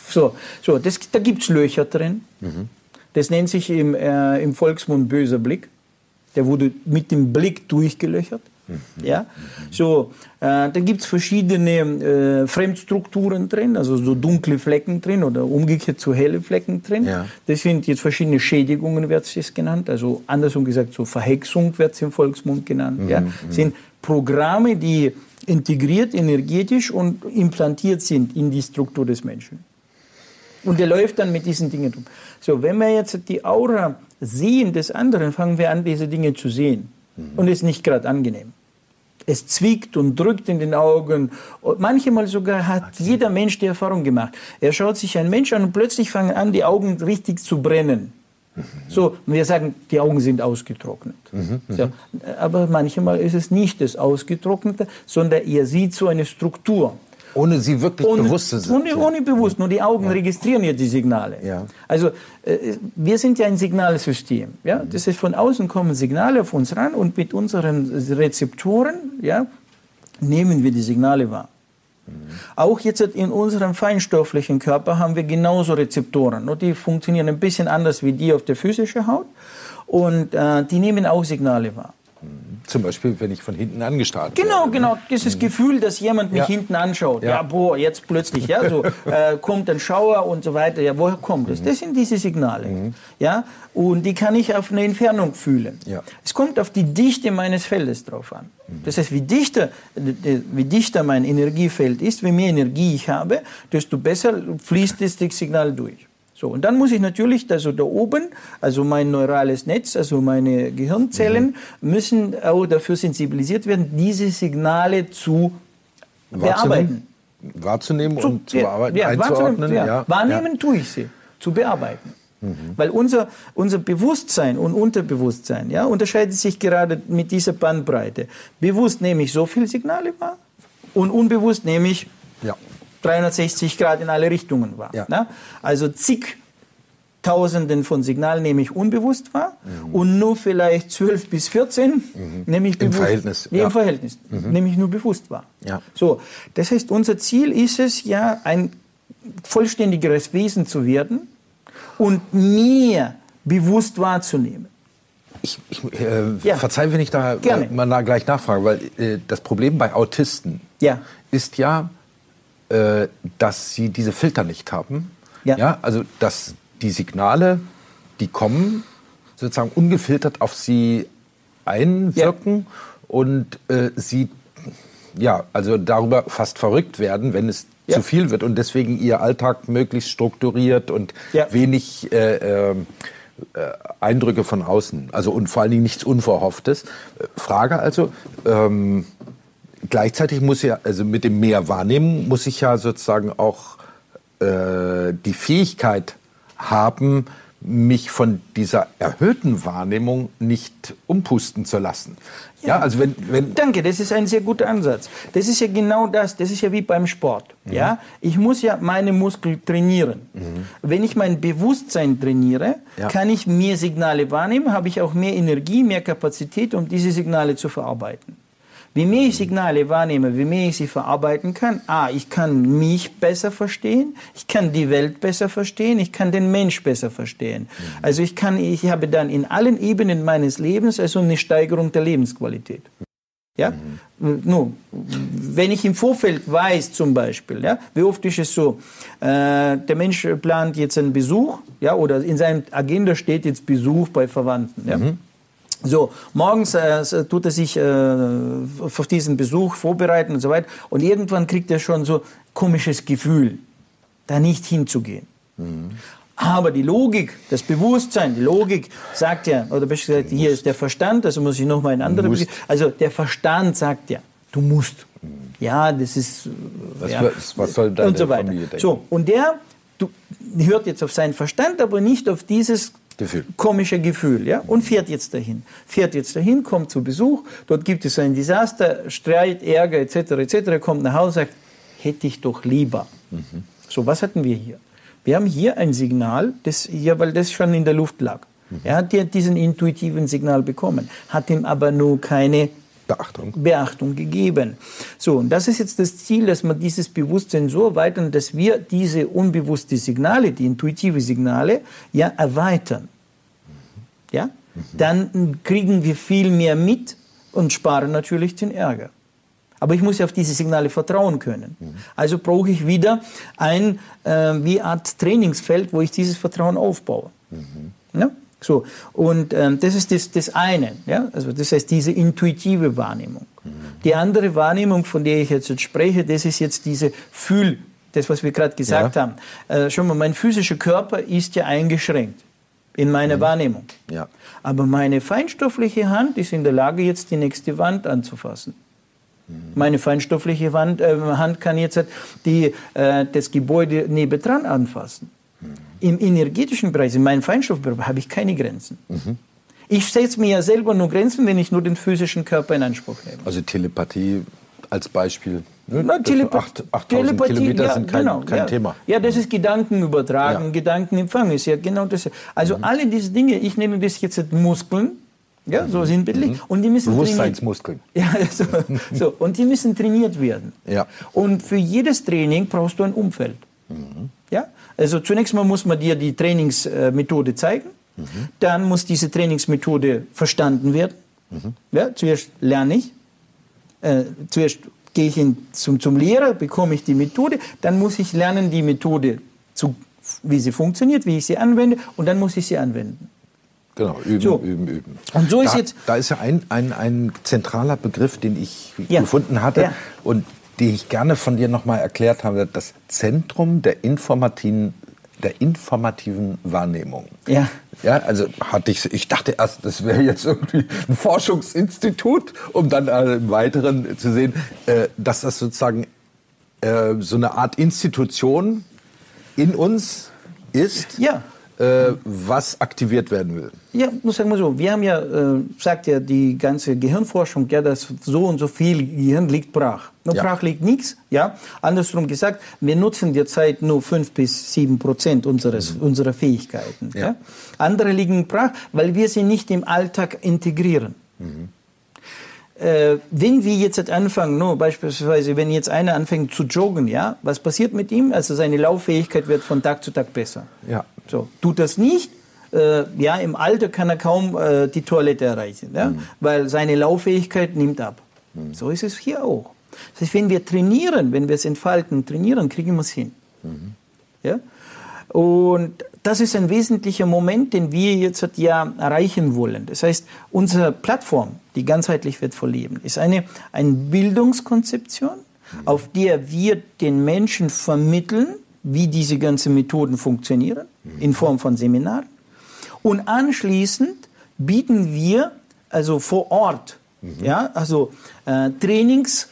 So, so das, da gibt es Löcher drin. Mhm. Das nennt sich im, äh, im Volksmund böser Blick. Der wurde mit dem Blick durchgelöchert. Mhm. Ja? So, äh, da gibt es verschiedene äh, Fremdstrukturen drin, also so dunkle Flecken drin oder umgekehrt so helle Flecken drin. Ja. Das sind jetzt verschiedene Schädigungen, wird es genannt. Also andersrum gesagt, so Verhexung wird es im Volksmund genannt. Mhm. Ja? Mhm. Sind Programme, die integriert energetisch und implantiert sind in die Struktur des Menschen. Und der läuft dann mit diesen Dingen rum. So, wenn wir jetzt die Aura sehen des anderen, fangen wir an, diese Dinge zu sehen. Mhm. Und ist nicht gerade angenehm. Es zwickt und drückt in den Augen. Und manchmal sogar hat okay. jeder Mensch die Erfahrung gemacht. Er schaut sich einen Mensch an und plötzlich fangen an, die Augen richtig zu brennen. Mhm. So, wir sagen, die Augen sind ausgetrocknet. Mhm, mhm, so, aber manchmal ist es nicht das Ausgetrocknete, sondern er sieht so eine Struktur. Ohne sie wirklich ohne, bewusst zu sein. Ohne, ohne bewusst, nur die Augen ja. registrieren ja die Signale. Ja. Also äh, wir sind ja ein Signalsystem. Ja? Das heißt, von außen kommen Signale auf uns ran und mit unseren Rezeptoren ja, nehmen wir die Signale wahr. Mhm. Auch jetzt in unserem feinstofflichen Körper haben wir genauso Rezeptoren. Nur die funktionieren ein bisschen anders wie die auf der physischen Haut und äh, die nehmen auch Signale wahr. Zum Beispiel, wenn ich von hinten angestarrt Genau, werde, genau. Dieses mhm. Gefühl, dass jemand mich ja. hinten anschaut. Ja. ja. boah, jetzt plötzlich, ja, so [LAUGHS] äh, kommt ein Schauer und so weiter. Ja, woher kommt das? Mhm. Das sind diese Signale. Mhm. Ja, und die kann ich auf eine Entfernung fühlen. Ja. Es kommt auf die Dichte meines Feldes drauf an. Mhm. Das heißt, wie dichter, wie dichter mein Energiefeld ist, wie mehr Energie ich habe, desto besser fließt das Signal durch. So, und dann muss ich natürlich, also da oben, also mein neurales Netz, also meine Gehirnzellen, mhm. müssen auch dafür sensibilisiert werden, diese Signale zu bearbeiten. Wahrzunehmen zu, und zu bearbeiten, ja, einzuordnen. Ja. Ja. Wahrnehmen tue ich sie, zu bearbeiten. Mhm. Weil unser, unser Bewusstsein und Unterbewusstsein ja, unterscheidet sich gerade mit dieser Bandbreite. Bewusst nehme ich so viele Signale wahr und unbewusst nehme ich ja 360 Grad in alle Richtungen war. Ja. Ne? Also zig Tausenden von Signalen nehme ich unbewusst wahr mhm. und nur vielleicht 12 bis 14 mhm. nehme ich bewusst. Im Verhältnis. Nee, ja. Im Verhältnis. Mhm. Nehme ich nur bewusst wahr. Ja. So, das heißt, unser Ziel ist es ja, ein vollständigeres Wesen zu werden und mehr bewusst wahrzunehmen. Ich, ich äh, ja. verzeih, wenn ich da äh, mal da gleich nachfrage, weil äh, das Problem bei Autisten ja. ist ja, äh, dass sie diese Filter nicht haben. Ja. ja. Also dass die Signale, die kommen, sozusagen ungefiltert auf sie einwirken ja. und äh, sie ja also darüber fast verrückt werden, wenn es ja. zu viel wird und deswegen ihr Alltag möglichst strukturiert und wenig äh, äh, Eindrücke von außen, also und vor allen Dingen nichts Unverhofftes. Frage also, ähm, gleichzeitig muss ja, also mit dem mehr Wahrnehmen muss ich ja sozusagen auch äh, die Fähigkeit haben, mich von dieser erhöhten Wahrnehmung nicht umpusten zu lassen. Ja, ja, also wenn, wenn Danke, das ist ein sehr guter Ansatz. Das ist ja genau das, das ist ja wie beim Sport. Mhm. Ja, ich muss ja meine Muskeln trainieren. Mhm. Wenn ich mein Bewusstsein trainiere, ja. kann ich mehr Signale wahrnehmen, habe ich auch mehr Energie, mehr Kapazität, um diese Signale zu verarbeiten. Wie mehr ich Signale wahrnehme, wie mehr ich sie verarbeiten kann, ah, ich kann mich besser verstehen, ich kann die Welt besser verstehen, ich kann den Mensch besser verstehen. Mhm. Also ich kann, ich habe dann in allen Ebenen meines Lebens also eine Steigerung der Lebensqualität. Ja? Mhm. Nun, wenn ich im Vorfeld weiß, zum Beispiel, ja, wie oft ist es so, äh, der Mensch plant jetzt einen Besuch, ja, oder in seinem Agenda steht jetzt Besuch bei Verwandten, ja. Mhm. So, morgens äh, tut er sich äh, auf diesen Besuch vorbereiten und so weiter. Und irgendwann kriegt er schon so komisches Gefühl, da nicht hinzugehen. Mhm. Aber die Logik, das Bewusstsein, die Logik sagt ja, oder besser gesagt, hier ist der Verstand, also muss ich nochmal in andere, also der Verstand sagt ja, du musst. Mhm. Ja, das ist, was, ja, was soll deine und so weiter. Familie denken? So, und der du, hört jetzt auf seinen Verstand, aber nicht auf dieses Gefühl. komische Gefühl, ja, und fährt jetzt dahin. Fährt jetzt dahin, kommt zu Besuch, dort gibt es ein Desaster, Streit, Ärger etc. etc. kommt nach Hause, und sagt, hätte ich doch lieber. Mhm. So, was hatten wir hier? Wir haben hier ein Signal, das hier, weil das schon in der Luft lag. Mhm. Er hat ja diesen intuitiven Signal bekommen, hat ihm aber nur keine Beachtung. Beachtung gegeben. So, und das ist jetzt das Ziel, dass man dieses Bewusstsein so erweitern, dass wir diese unbewussten Signale, die intuitive Signale, ja erweitern. Ja? Mhm. Dann kriegen wir viel mehr mit und sparen natürlich den Ärger. Aber ich muss ja auf diese Signale vertrauen können. Mhm. Also brauche ich wieder ein äh, wie Art Trainingsfeld, wo ich dieses Vertrauen aufbaue. Mhm. Ja? So, und ähm, das ist das, das eine, ja? also das heißt diese intuitive Wahrnehmung. Mhm. Die andere Wahrnehmung, von der ich jetzt, spreche, das ist jetzt diese Fühl, das, was wir gerade gesagt ja. haben. Äh, schon mal, mein physischer Körper ist ja eingeschränkt in meiner mhm. Wahrnehmung. Ja. Aber meine feinstoffliche Hand ist in der Lage, jetzt die nächste Wand anzufassen. Mhm. Meine feinstoffliche Wand, äh, Hand kann jetzt die, äh, das Gebäude nebendran anfassen. Im energetischen Bereich, in meinem Feinstoffbereich, habe ich keine Grenzen. Mhm. Ich setze mir ja selber nur Grenzen, wenn ich nur den physischen Körper in Anspruch nehme. Also Telepathie als Beispiel. Ne? Na, Telepa 8000 Telepathie, Kilometer ja, sind kein, genau, kein ja. Thema. Ja, das ist Gedanken übertragen, ja. Gedankenempfang ist ja genau das. Also mhm. alle diese Dinge, ich nenne das jetzt Muskeln, ja, so mhm. sinnbildlich. Mhm. Und die müssen Bewusstseinsmuskeln. [LAUGHS] Ja, so, so, und die müssen trainiert werden. Ja. Und für jedes Training brauchst du ein Umfeld. Mhm. Ja? Also zunächst mal muss man dir die Trainingsmethode zeigen. Mhm. Dann muss diese Trainingsmethode verstanden werden. Mhm. Ja, zuerst lerne ich. Äh, zuerst gehe ich in, zum, zum Lehrer, bekomme ich die Methode. Dann muss ich lernen, die Methode, zu, wie sie funktioniert, wie ich sie anwende. Und dann muss ich sie anwenden. Genau, üben, so. üben, üben. Und so ist da, jetzt. Da ist ja ein, ein, ein zentraler Begriff, den ich ja. gefunden hatte. Ja. Und die ich gerne von dir nochmal erklärt habe, das Zentrum der informativen, der informativen Wahrnehmung. Ja. Ja, also hatte ich, ich dachte erst, das wäre jetzt irgendwie ein Forschungsinstitut, um dann äh, im Weiteren zu sehen, äh, dass das sozusagen äh, so eine Art Institution in uns ist. Ja. was aktiviert werden will. Ja, muss sagen wir so, wir haben ja, sagt ja die ganze Gehirnforschung, ja, dass so und so viel Gehirn liegt brach. Nur ja. brach liegt nichts, ja. Andersrum gesagt, wir nutzen derzeit nur fünf bis sieben Prozent unseres, mhm. unserer Fähigkeiten. Ja. ja. Andere liegen brach, weil wir sie nicht im Alltag integrieren. Mhm. Äh, wenn wir jetzt anfangen, no, beispielsweise, wenn jetzt einer anfängt zu joggen, ja, was passiert mit ihm? Also seine Lauffähigkeit wird von Tag zu Tag besser. Ja. So, tut das nicht, äh, ja, im Alter kann er kaum äh, die Toilette erreichen, ja, mhm. weil seine Lauffähigkeit nimmt ab. Mhm. So ist es hier auch. Das heißt, wenn wir trainieren, wenn wir es entfalten, trainieren, kriegen wir es hin. Mhm. Ja? Und das ist ein wesentlicher Moment, den wir jetzt ja erreichen wollen. Das heißt, unsere Plattform, die ganzheitlich wird verleben, ist eine, eine Bildungskonzeption, mhm. auf der wir den Menschen vermitteln, wie diese ganzen Methoden funktionieren, mhm. in Form von Seminaren. Und anschließend bieten wir also vor Ort, mhm. ja, also äh, Trainings,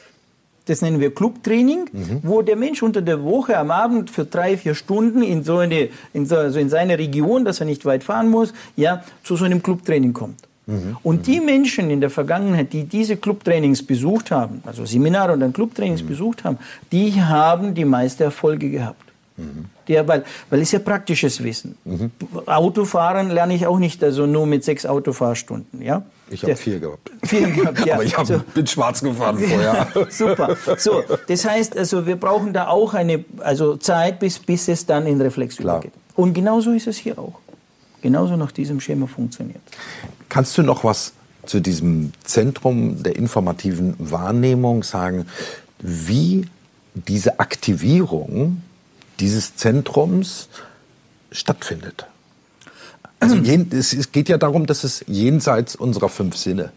das nennen wir Clubtraining, mhm. wo der Mensch unter der Woche am Abend für drei, vier Stunden in so eine, in so, also in seine Region, dass er nicht weit fahren muss, ja, zu so einem Clubtraining kommt. Mhm. Und die Menschen in der Vergangenheit, die diese Clubtrainings besucht haben, also Seminare und dann Clubtrainings mhm. besucht haben, die haben die meisten Erfolge gehabt. Mhm. Ja, weil, weil es ja praktisches Wissen. Mhm. Autofahren lerne ich auch nicht, also nur mit sechs Autofahrstunden. Ja? Ich habe vier gehabt. Vier gehabt, [LAUGHS] ja. Aber ich hab, so. bin schwarz gefahren vorher. [LAUGHS] Super. So, das heißt, also wir brauchen da auch eine also Zeit, bis, bis es dann in Reflex Klar. übergeht. Und genauso ist es hier auch. Genauso nach diesem Schema funktioniert. Kannst du noch was zu diesem Zentrum der informativen Wahrnehmung sagen, wie diese Aktivierung dieses Zentrums stattfindet. Also [CLEARS THROAT] es geht ja darum, dass es jenseits unserer fünf Sinne,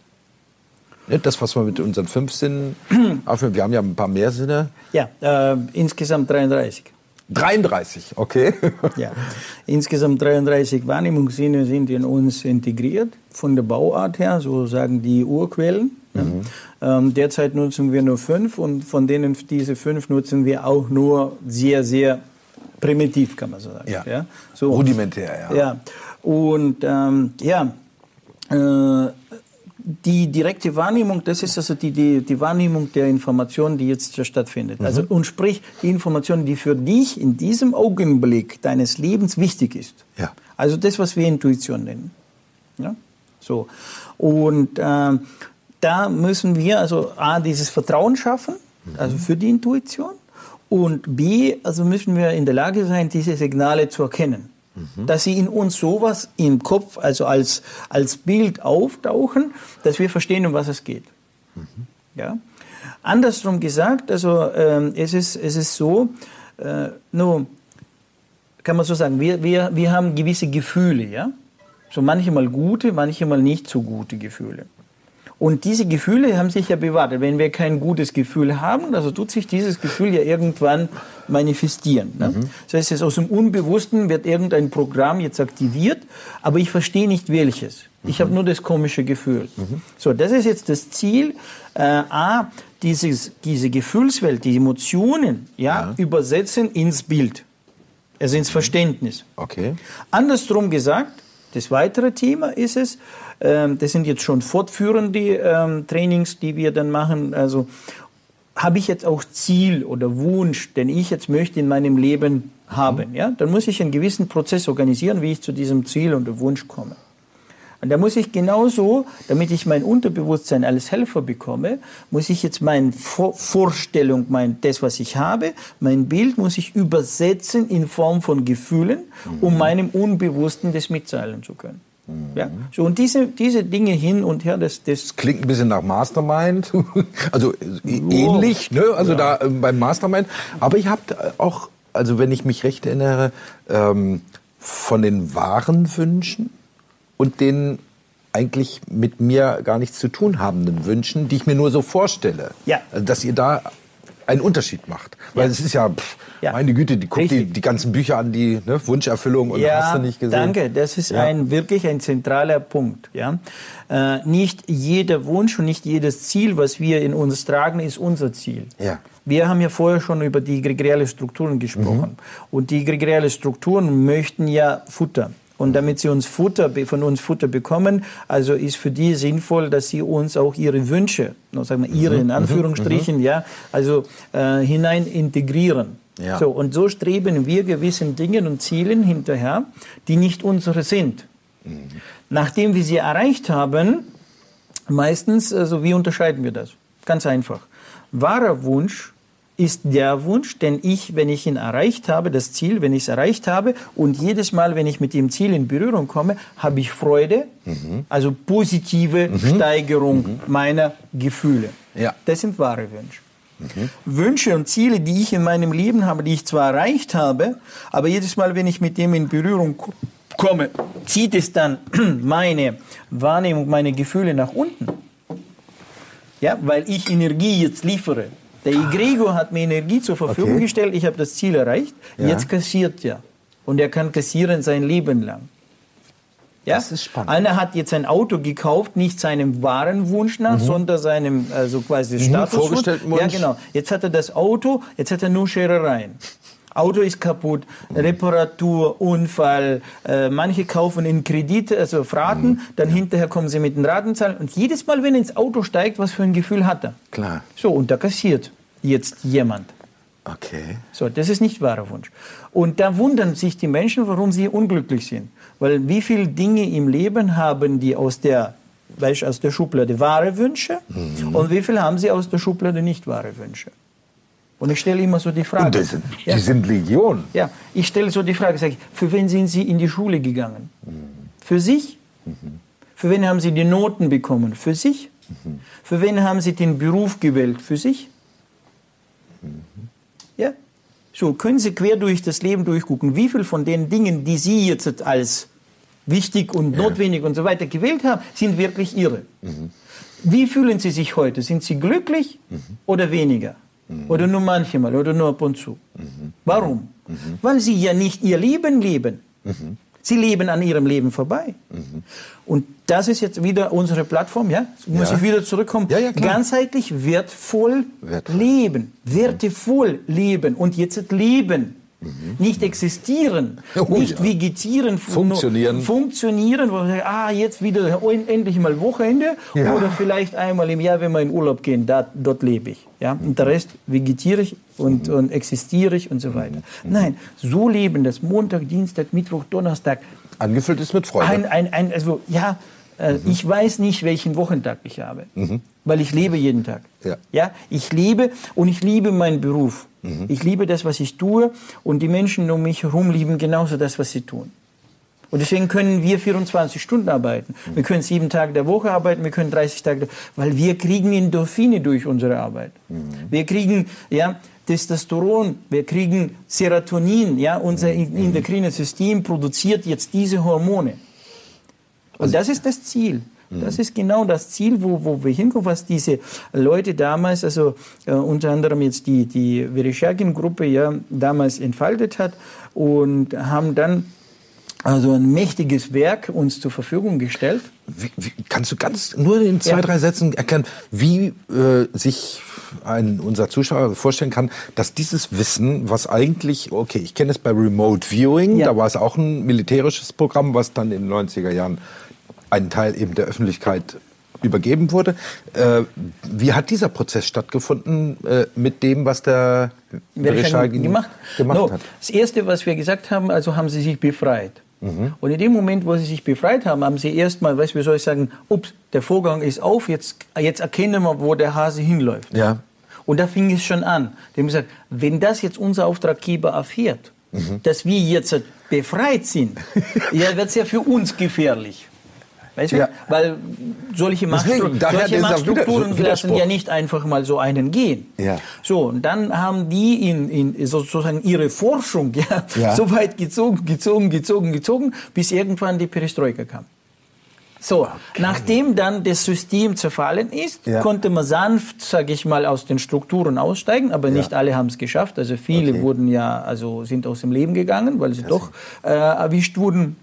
ne, das, was wir mit unseren fünf Sinnen [CLEARS THROAT] aufnehmen, wir haben ja ein paar mehr Sinne. Ja, äh, insgesamt 33. 33, okay. [LAUGHS] ja, insgesamt 33 Wahrnehmungssinne sind in uns integriert, von der Bauart her, so sagen die Urquellen. Mhm. Ähm, derzeit nutzen wir nur fünf und von denen diese fünf nutzen wir auch nur sehr, sehr primitiv, kann man so sagen. Ja. ja? So. Rudimentär, ja. ja. Und ähm, ja, äh, die direkte Wahrnehmung, das ist also die, die, die Wahrnehmung der Information, die jetzt stattfindet. Mhm. Also, und sprich, die Information, die für dich in diesem Augenblick deines Lebens wichtig ist. Ja. Also das, was wir Intuition nennen. Ja? So. Und äh, da müssen wir also A, dieses Vertrauen schaffen, mhm. also für die Intuition. Und B, also müssen wir in der Lage sein, diese Signale zu erkennen. Mhm. Dass sie in uns sowas im Kopf, also als, als Bild auftauchen, dass wir verstehen, um was es geht. Mhm. Ja? Andersrum gesagt, also ähm, es, ist, es ist so, äh, nur kann man so sagen, wir, wir, wir haben gewisse Gefühle, ja. So manchmal gute, manchmal nicht so gute Gefühle. Und diese Gefühle haben sich ja bewahrt. Wenn wir kein gutes Gefühl haben, also tut sich dieses Gefühl ja irgendwann manifestieren. Ne? Mhm. Das heißt, aus dem Unbewussten wird irgendein Programm jetzt aktiviert, aber ich verstehe nicht welches. Mhm. Ich habe nur das komische Gefühl. Mhm. So, das ist jetzt das Ziel. Äh, A, dieses, diese Gefühlswelt, die Emotionen, ja, ja, übersetzen ins Bild, also ins Verständnis. Okay. Andersrum gesagt, das weitere Thema ist es, das sind jetzt schon fortführende ähm, Trainings, die wir dann machen. Also habe ich jetzt auch Ziel oder Wunsch, den ich jetzt möchte in meinem Leben haben, mhm. ja, dann muss ich einen gewissen Prozess organisieren, wie ich zu diesem Ziel und Wunsch komme. Und da muss ich genauso, damit ich mein Unterbewusstsein als Helfer bekomme, muss ich jetzt meine Vor Vorstellung, mein, das, was ich habe, mein Bild muss ich übersetzen in Form von Gefühlen, um mhm. meinem Unbewussten das mitteilen zu können. Ja, so und diese, diese Dinge hin und her, das, das klingt ein bisschen nach Mastermind, [LAUGHS] also oh. ähnlich, ne? Also ja. da äh, beim Mastermind. Aber ich habe auch, also wenn ich mich recht erinnere, ähm, von den wahren Wünschen und den eigentlich mit mir gar nichts zu tun habenden Wünschen, die ich mir nur so vorstelle. Ja. Also, dass ihr da einen Unterschied macht. Weil ja. es ist ja, pff, ja. meine Güte, die guckt die, die ganzen Bücher an, die ne, Wunscherfüllung und ja, hast du nicht gesehen. Danke, das ist ein wirklich ein zentraler Punkt. Ja? Äh, nicht jeder Wunsch und nicht jedes Ziel, was wir in uns tragen, ist unser Ziel. Ja. Wir haben ja vorher schon über die gregoriale Strukturen gesprochen. Mhm. Und die gregoriale Strukturen möchten ja Futter. Und damit sie uns Futter, von uns Futter bekommen, also ist für die sinnvoll, dass sie uns auch ihre Wünsche, sagen wir ihre in mhm. Anführungsstrichen, mhm. ja, also äh, hinein integrieren. Ja. So, und so streben wir gewissen Dingen und Zielen hinterher, die nicht unsere sind. Mhm. Nachdem wir sie erreicht haben, meistens, also wie unterscheiden wir das? Ganz einfach. Wahrer Wunsch ist der Wunsch, den ich, wenn ich ihn erreicht habe, das Ziel, wenn ich es erreicht habe und jedes Mal, wenn ich mit dem Ziel in Berührung komme, habe ich Freude, mhm. also positive mhm. Steigerung mhm. meiner Gefühle. Ja. Das sind wahre Wünsche. Mhm. Wünsche und Ziele, die ich in meinem Leben habe, die ich zwar erreicht habe, aber jedes Mal, wenn ich mit dem in Berührung komme, zieht es dann [CLEARS THROAT] meine Wahrnehmung, meine Gefühle nach unten. Ja, weil ich Energie jetzt liefere. Der Egregor hat mir Energie zur Verfügung okay. gestellt, ich habe das Ziel erreicht, ja. jetzt kassiert er. Und er kann kassieren sein Leben lang. Ja? Das ist spannend. Einer hat jetzt ein Auto gekauft, nicht seinem wahren Wunsch nach, mhm. sondern seinem also quasi mhm, Status. Vorgestellten Wunsch. Ja, genau. Jetzt hat er das Auto, jetzt hat er nur Scherereien. Auto ist kaputt, Reparatur, Unfall. Äh, manche kaufen in Kredit, also Fraten, mhm. dann hinterher kommen sie mit den Ratenzahlen. Und jedes Mal, wenn er ins Auto steigt, was für ein Gefühl hat er? Klar. So, und da kassiert jetzt jemand. Okay. So, das ist nicht wahrer Wunsch. Und da wundern sich die Menschen, warum sie unglücklich sind. Weil wie viele Dinge im Leben haben die aus der, weißt, aus der Schublade wahre Wünsche mhm. und wie viele haben sie aus der Schublade nicht wahre Wünsche? Und ich stelle immer so die Frage. Und sind, ja. die sind Legion. Ja, ich stelle so die Frage, sage ich, für wen sind Sie in die Schule gegangen? Mhm. Für sich? Mhm. Für wen haben Sie die Noten bekommen? Für sich? Mhm. Für wen haben Sie den Beruf gewählt? Für sich? Mhm. Ja? So, können Sie quer durch das Leben durchgucken, wie viel von den Dingen, die Sie jetzt als wichtig und ja. notwendig und so weiter gewählt haben, sind wirklich Ihre? Mhm. Wie fühlen Sie sich heute? Sind Sie glücklich mhm. oder weniger? Mhm. Oder nur manchmal oder nur ab und zu. Mhm. Warum? Mhm. Weil sie ja nicht ihr Leben leben. Mhm. Sie leben an ihrem Leben vorbei. Mhm. Und das ist jetzt wieder unsere Plattform, ja? Muss ja. ich wieder zurückkommen? Ja, ja, Ganzheitlich wertvoll, wertvoll. leben. Wertevoll leben. Und jetzt leben. Mhm. Nicht existieren, [LAUGHS] oh, nicht ja. vegetieren, funktionieren. Funktionieren, wo wir sagen, ah, jetzt wieder endlich mal Wochenende ja. oder vielleicht einmal im Jahr, wenn wir in Urlaub gehen, da, dort lebe ich. Ja? Und der Rest vegetiere ich und, mhm. und existiere ich und so weiter. Mhm. Nein, so leben das Montag, Dienstag, Mittwoch, Donnerstag. Angefüllt ist mit Freude. Ein, ein, ein, also, ja, äh, mhm. ich weiß nicht, welchen Wochentag ich habe, mhm. Weil ich lebe jeden Tag. Ja. ja, ich lebe und ich liebe meinen Beruf. Mhm. Ich liebe das, was ich tue und die Menschen um mich herum lieben genauso das, was sie tun. Und deswegen können wir 24 Stunden arbeiten. Wir können sieben Tage der Woche arbeiten, wir können 30 Tage, weil wir kriegen Endorphine durch unsere Arbeit. Mhm. Wir kriegen ja, Testosteron, wir kriegen Serotonin. Ja, unser mhm. endokrines System produziert jetzt diese Hormone. Und also das ist das Ziel. Das ist genau das Ziel, wo, wo wir hinkommen, was diese Leute damals, also äh, unter anderem jetzt die, die Vereshagin-Gruppe ja damals entfaltet hat und haben dann also ein mächtiges Werk uns zur Verfügung gestellt. Wie, wie, kannst du ganz nur in zwei, ja. drei Sätzen erklären, wie äh, sich ein, unser Zuschauer vorstellen kann, dass dieses Wissen, was eigentlich, okay, ich kenne es bei Remote Viewing, ja. da war es auch ein militärisches Programm, was dann in den 90er Jahren einen Teil eben der Öffentlichkeit übergeben wurde. Äh, wie hat dieser Prozess stattgefunden äh, mit dem, was der Vereshagin gemacht, gemacht no, hat? Das Erste, was wir gesagt haben, also haben sie sich befreit. Mhm. Und in dem Moment, wo sie sich befreit haben, haben sie erstmal, weißt, wie soll ich sagen, ups, der Vorgang ist auf, jetzt, jetzt erkennen wir, wo der Hase hinläuft. Ja. Und da fing es schon an. Die haben gesagt, wenn das jetzt unser Auftraggeber erfährt, mhm. dass wir jetzt befreit sind, [LAUGHS] ja, wird es ja für uns gefährlich. Weißt du? Ja. Weil solche, Machtstru solche Machtstrukturen lassen ja nicht einfach mal so einen gehen. Ja. So, und dann haben die in, in sozusagen ihre Forschung ja, ja. so weit gezogen, gezogen, gezogen, gezogen, bis irgendwann die Perestroika kam. So, okay. nachdem dann das System zerfallen ist, ja. konnte man sanft, sage ich mal, aus den Strukturen aussteigen, aber ja. nicht alle haben es geschafft. Also viele okay. wurden ja, also sind aus dem Leben gegangen, weil sie ja, doch äh, erwischt wurden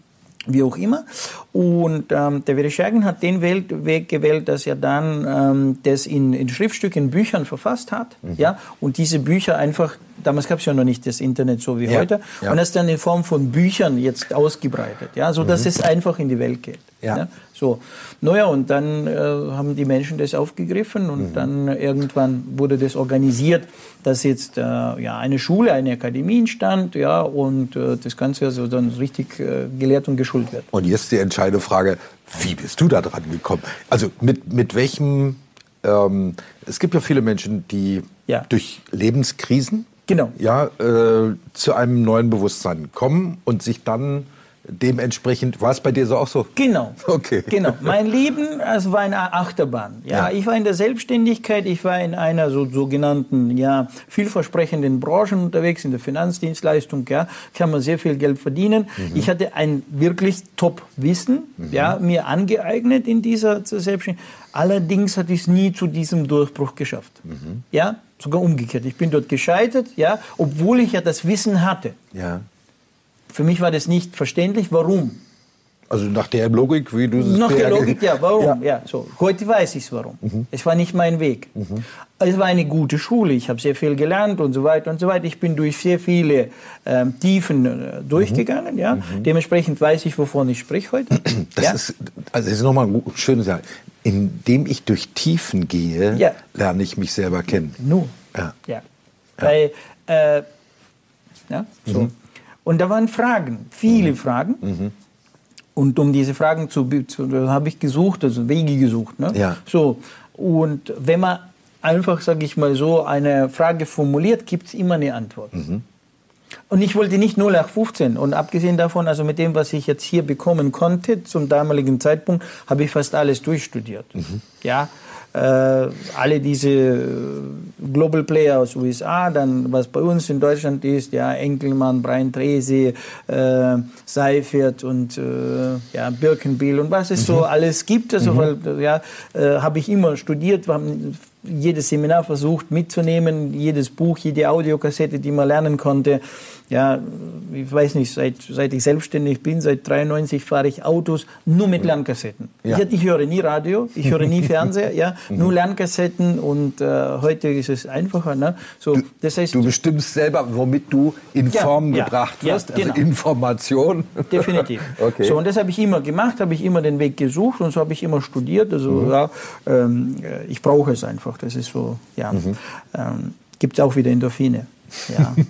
wie auch immer. Und ähm, der Vereshchagin hat den Weg gewählt, dass er dann ähm, das in, in Schriftstücken, in Büchern verfasst hat. Mhm. Ja? Und diese Bücher einfach, damals gab es ja noch nicht das Internet so wie ja. heute, ja. und das dann in Form von Büchern jetzt ausgebreitet, ja? so dass mhm. es einfach in die Welt geht. Ja. ja? So. Naja, und dann äh, haben die Menschen das aufgegriffen und mhm. dann irgendwann wurde das organisiert, dass jetzt äh, ja, eine Schule, eine Akademie entstand ja, und äh, das Ganze also dann richtig äh, gelehrt und geschult wird. Und jetzt die entscheidende Frage, wie bist du da dran gekommen? Also mit, mit welchem, ähm, es gibt ja viele Menschen, die ja. durch Lebenskrisen genau. ja, äh, zu einem neuen Bewusstsein kommen und sich dann dementsprechend war es bei dir so auch so? Genau. [LAUGHS] Okay. Genau. Mein Leben also war eine Achterbahn. Ja, ja, ich war in der Selbstständigkeit, ich war in einer so sogenannten ja vielversprechenden Branche unterwegs in der Finanzdienstleistung. Ja, kann man sehr viel Geld verdienen. Mhm. Ich hatte ein wirklich Top-Wissen, mhm. ja, mir angeeignet in dieser Selbstständigkeit. Allerdings hatte ich es nie zu diesem Durchbruch geschafft. Mhm. Ja, sogar umgekehrt. Ich bin dort gescheitert, ja, obwohl ich ja das Wissen hatte. Ja. Für mich war das nicht verständlich. Warum? Also nach der Logik, wie du es Nach der Logik, ja, warum? Ja. ja. so. Heute weiß ich es, warum. Mhm. Es war nicht mein Weg. Mhm. Es war eine gute Schule, ich habe sehr viel gelernt und so weiter und so weiter. Ich bin durch sehr viele ähm, Tiefen äh, durchgegangen. Mhm. Ja. Mhm. Dementsprechend weiß ich, wovon ich spreche heute. [CLEARS THROAT] Das ja? ist, also das ist nochmal eine schöne Sache. Indem ich durch Tiefen gehe, ja. lerne ich mich selber kennen. Nur. Ja. ja. Weil, äh, ja, so. Und da waren Fragen, viele mhm. Fragen. Mhm. Und um diese Fragen zu, zu habe ich gesucht, also Wege gesucht. Ne? Ja. So. Und wenn man einfach, sage ich mal so, eine Frage formuliert, gibt es immer eine Antwort. Mhm. Und ich wollte nicht 0 nach 15. Und abgesehen davon, also mit dem, was ich jetzt hier bekommen konnte, zum damaligen Zeitpunkt, habe ich fast alles durchstudiert. Mhm. Ja, alle diese äh, Global Player aus USA, dann was bei uns in Deutschland ist, ja, Enkelmann, Brian Tracy, äh, Seifert und äh, ja, Birkenbiel und was es mhm. so alles gibt, also, mhm. weil, ja, äh, habe ich immer studiert, wir haben jedes Seminar versucht mitzunehmen, jedes Buch, jede Audiokassette, die man lernen konnte. Ja, ich weiß nicht, seit, seit ich selbstständig bin, seit 93 fahre ich Autos nur mit Lernkassetten. Ja. Ich, ich, höre nie Radio, ich höre nie [LAUGHS] Fernseher, ja, mhm. nur Lernkassetten und äh, heute ist es einfacher. Ne? So, du, das heißt, du bestimmst selber, womit du in ja, Form ja, gebracht wirst, also genau. Information. [LAUGHS] Definitiv. okay. So, und das habe ich immer gemacht, habe ich immer den Weg gesucht und so habe ich immer studiert. Also mhm. ja, ähm, ich brauche es einfach. Das ist so, ja. Mhm. Ähm, Gibt es auch wieder Endorphine. Ja. [LAUGHS]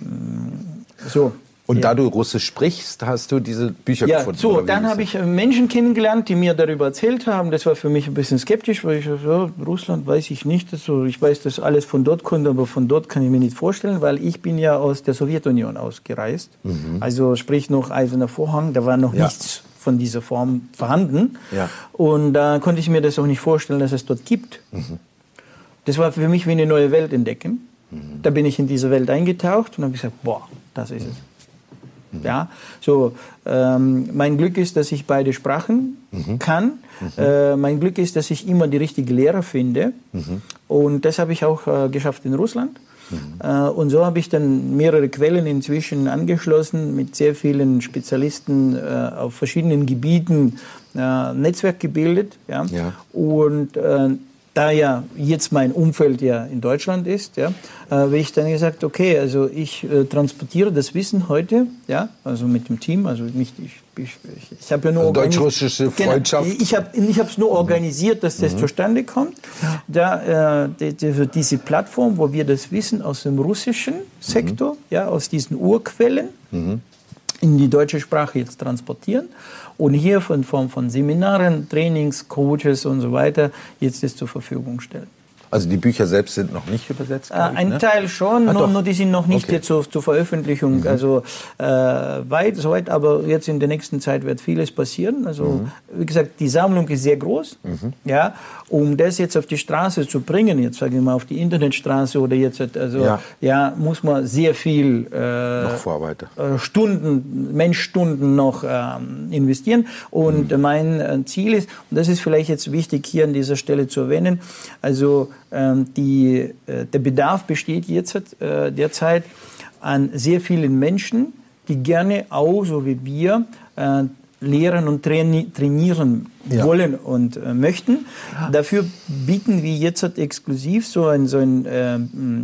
So. Und ja. da du Russisch sprichst, hast du diese Bücher ja, gefunden? So, dann habe ich Menschen kennengelernt, die mir darüber erzählt haben. Das war für mich ein bisschen skeptisch, weil ich so, Russland weiß ich nicht. Also ich weiß, dass alles von dort kommt, aber von dort kann ich mir nicht vorstellen, weil ich bin ja aus der Sowjetunion ausgereist. Mhm. Also sprich noch Eiserner Vorhang, da war noch ja. nichts von dieser Form vorhanden. Ja. Und da konnte ich mir das auch nicht vorstellen, dass es dort gibt. Mhm. Das war für mich wie eine neue Welt entdecken. Da bin ich in diese Welt eingetaucht und habe gesagt, boah, das ist es. Mhm. Ja, so ähm, mein Glück ist, dass ich beide Sprachen mhm. kann. Mhm. Äh, mein Glück ist, dass ich immer die richtige Lehrer finde. Mhm. Und das habe ich auch äh, geschafft in Russland. Mhm. Äh, und so habe ich dann mehrere Quellen inzwischen angeschlossen, mit sehr vielen Spezialisten äh, auf verschiedenen Gebieten äh, Netzwerk gebildet. Ja? ja. Und äh, da ja jetzt mein Umfeld ja in Deutschland ist, ja, äh, habe ich dann gesagt, okay, also ich äh, transportiere das Wissen heute, ja, also mit dem Team, also nicht ich, ich, ich, ich habe ja nur also deutsch-russische genau, Freundschaft. Genau, ich habe ich habe es nur organisiert, dass das mhm. zustande kommt. Da äh, die, die, diese Plattform, wo wir das Wissen aus dem russischen Sektor, mhm. ja, aus diesen Urquellen mhm. in die deutsche Sprache jetzt transportieren und hier in Form von Seminaren, Trainings, Coaches und so weiter jetzt das zur Verfügung stellen. Also die Bücher selbst sind noch nicht übersetzt? Äh, ein ne? Teil schon, ah, nur, nur, die sind noch nicht okay. jetzt zur, zur Veröffentlichung. Mhm. Also äh, weit, so weit, aber jetzt in der nächsten Zeit wird vieles passieren. Also mhm. wie gesagt, die Sammlung ist sehr groß. Mhm. Ja, um das jetzt auf die Straße zu bringen, jetzt sage ich mal auf die Internetstraße oder jetzt, also ja, ja muss man sehr viel äh, noch Vorarbeiter. Äh, Stunden, Menschstunden noch ähm, investieren. Und mhm. mein äh, Ziel ist, und das ist vielleicht jetzt wichtig hier an dieser Stelle zu erwähnen, also die, äh, der Bedarf besteht jetzt äh, derzeit an sehr vielen Menschen, die gerne auch, so wie wir, äh, lehren und trainieren ja. wollen und möchten. Dafür bieten wir jetzt exklusiv so ein, so ein äh,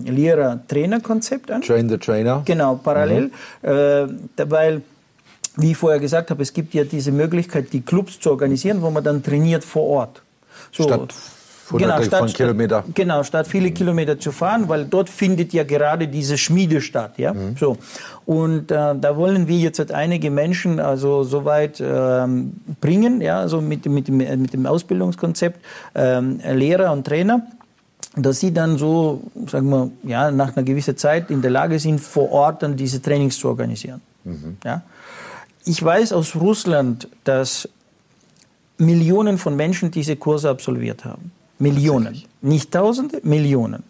Lehrer-Trainer-Konzept an. Train the Trainer. Genau, parallel. Mhm. Äh, weil, wie ich vorher gesagt habe, es gibt ja diese Möglichkeit, die Clubs zu organisieren, wo man dann trainiert vor Ort. So, Statt genau, statt, Kilometer. Genau, statt viele Kilometer zu fahren, weil dort findet ja gerade diese Schmiede statt. Ja? Mhm. So. Und äh, da wollen wir jetzt halt einige Menschen also soweit ähm, bringen, ja, also mit, mit, dem, mit dem Ausbildungskonzept ähm, Lehrer und Trainer dass sie dann so, sagen wir, ja, nach einer gewissen Zeit in der Lage sind, vor Ort dann diese Trainings zu organisieren. Mhm. Ja? Ich weiß aus Russland, dass Millionen von Menschen diese Kurse absolviert haben. Millionen. Nicht Tausende, Millionen.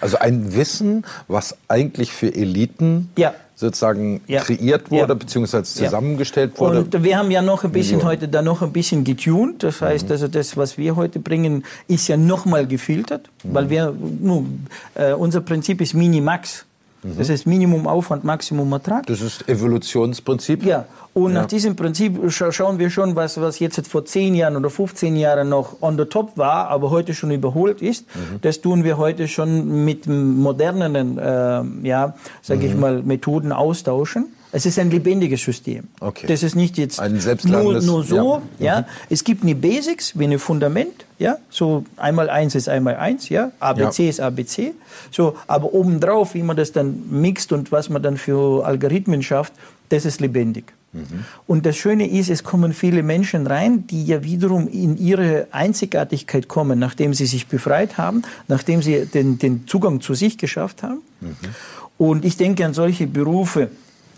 Also ein Wissen, was eigentlich für Eliten ja. sozusagen ja. kreiert wurde, ja. beziehungsweise zusammengestellt wurde. Und wir haben ja noch ein bisschen Millionen. heute da noch ein bisschen getuned. Das heißt, mhm. also das, was wir heute bringen, ist ja nochmal gefiltert, mhm. weil wir, nun, äh, unser Prinzip ist Minimax. Mhm. Das heißt Minimum Aufwand, Maximum Ertrag. Das ist Evolutionsprinzip. Ja, und ja. nach diesem Prinzip scha schauen wir schon, was, was jetzt vor 10 Jahren oder 15 Jahren noch on the top war, aber heute schon überholt ist. Mhm. Das tun wir heute schon mit modernen, äh, ja, sage mhm. ich mal, Methoden austauschen. Es ist ein lebendiges System. Okay. Das ist nicht jetzt nur, nur so. Ja. ja. Mhm. Es gibt eine Basics wie ein Fundament. Ja. So einmal eins ist einmal eins. Ja. ABC ja. ist ABC. So, aber obendrauf, wie man das dann mixt und was man dann für Algorithmen schafft, das ist lebendig. Mhm. Und das Schöne ist, es kommen viele Menschen rein, die ja wiederum in ihre Einzigartigkeit kommen, nachdem sie sich befreit haben, nachdem sie den, den Zugang zu sich geschafft haben. Mhm. Und ich denke an solche Berufe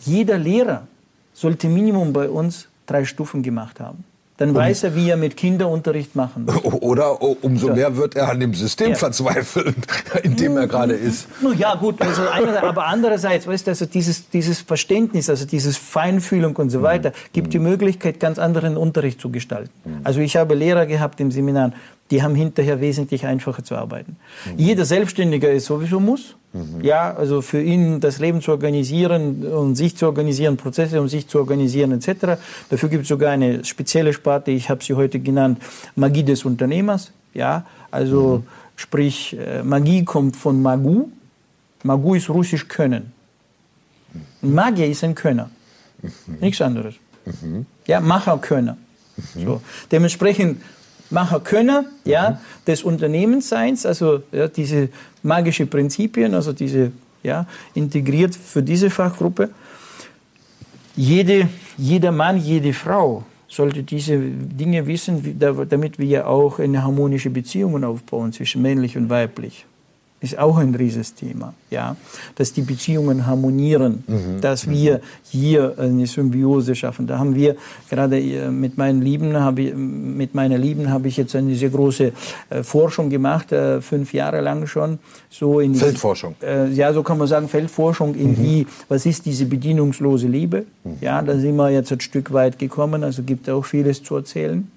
jeder Lehrer sollte Minimum bei uns drei Stufen gemacht haben. Dann weiß er, wie er mit Kinderunterricht machen muss. Oder umso mehr wird er an dem System ja. verzweifeln, [LAUGHS] in dem er gerade ist. Ja, gut, also aber andererseits, weißt du, also dieses, dieses Verständnis, also dieses Feinfühlung und so weiter, gibt die Möglichkeit, ganz anderen Unterricht zu gestalten. Also ich habe Lehrer gehabt im Seminar, die haben hinterher wesentlich einfacher zu arbeiten. Jeder Selbstständiger ist sowieso muss. Mhm. Ja, also für ihn das Leben zu organisieren und sich zu organisieren, Prozesse um sich zu organisieren etc. Dafür gibt es sogar eine spezielle Sparte, ich habe sie heute genannt, Magie des Unternehmers. Ja, also mhm. sprich, äh, Magie kommt von Magu. Magu ist russisch Können. Magier ist ein Könner. Mhm. Nichts anderes. Mhm. Ja, Macherkönner. Mhm. So. Dementsprechend Macherkönner ja, mhm. des Unternehmensseins, also ja, diese magische Prinzipien, also diese ja, integriert für diese Fachgruppe. Jede, jeder Mann, jede Frau sollte diese Dinge wissen, damit wir auch eine harmonische Beziehung aufbauen zwischen männlich und weiblich ist auch ein Riesenthema, ja, dass die Beziehungen harmonieren, mhm. dass wir hier eine Symbiose schaffen. Da haben wir gerade äh, mit meinen Lieben habe ich, mit meiner Lieben habe ich jetzt eine sehr große äh, Forschung gemacht, äh, fünf Jahre lang schon, so in Feldforschung. Äh, ja, so kann man sagen Feldforschung in mhm. die, was ist diese bedienungslose Liebe? Mhm. Ja, da sind wir jetzt ein Stück weit gekommen, also gibt auch vieles zu erzählen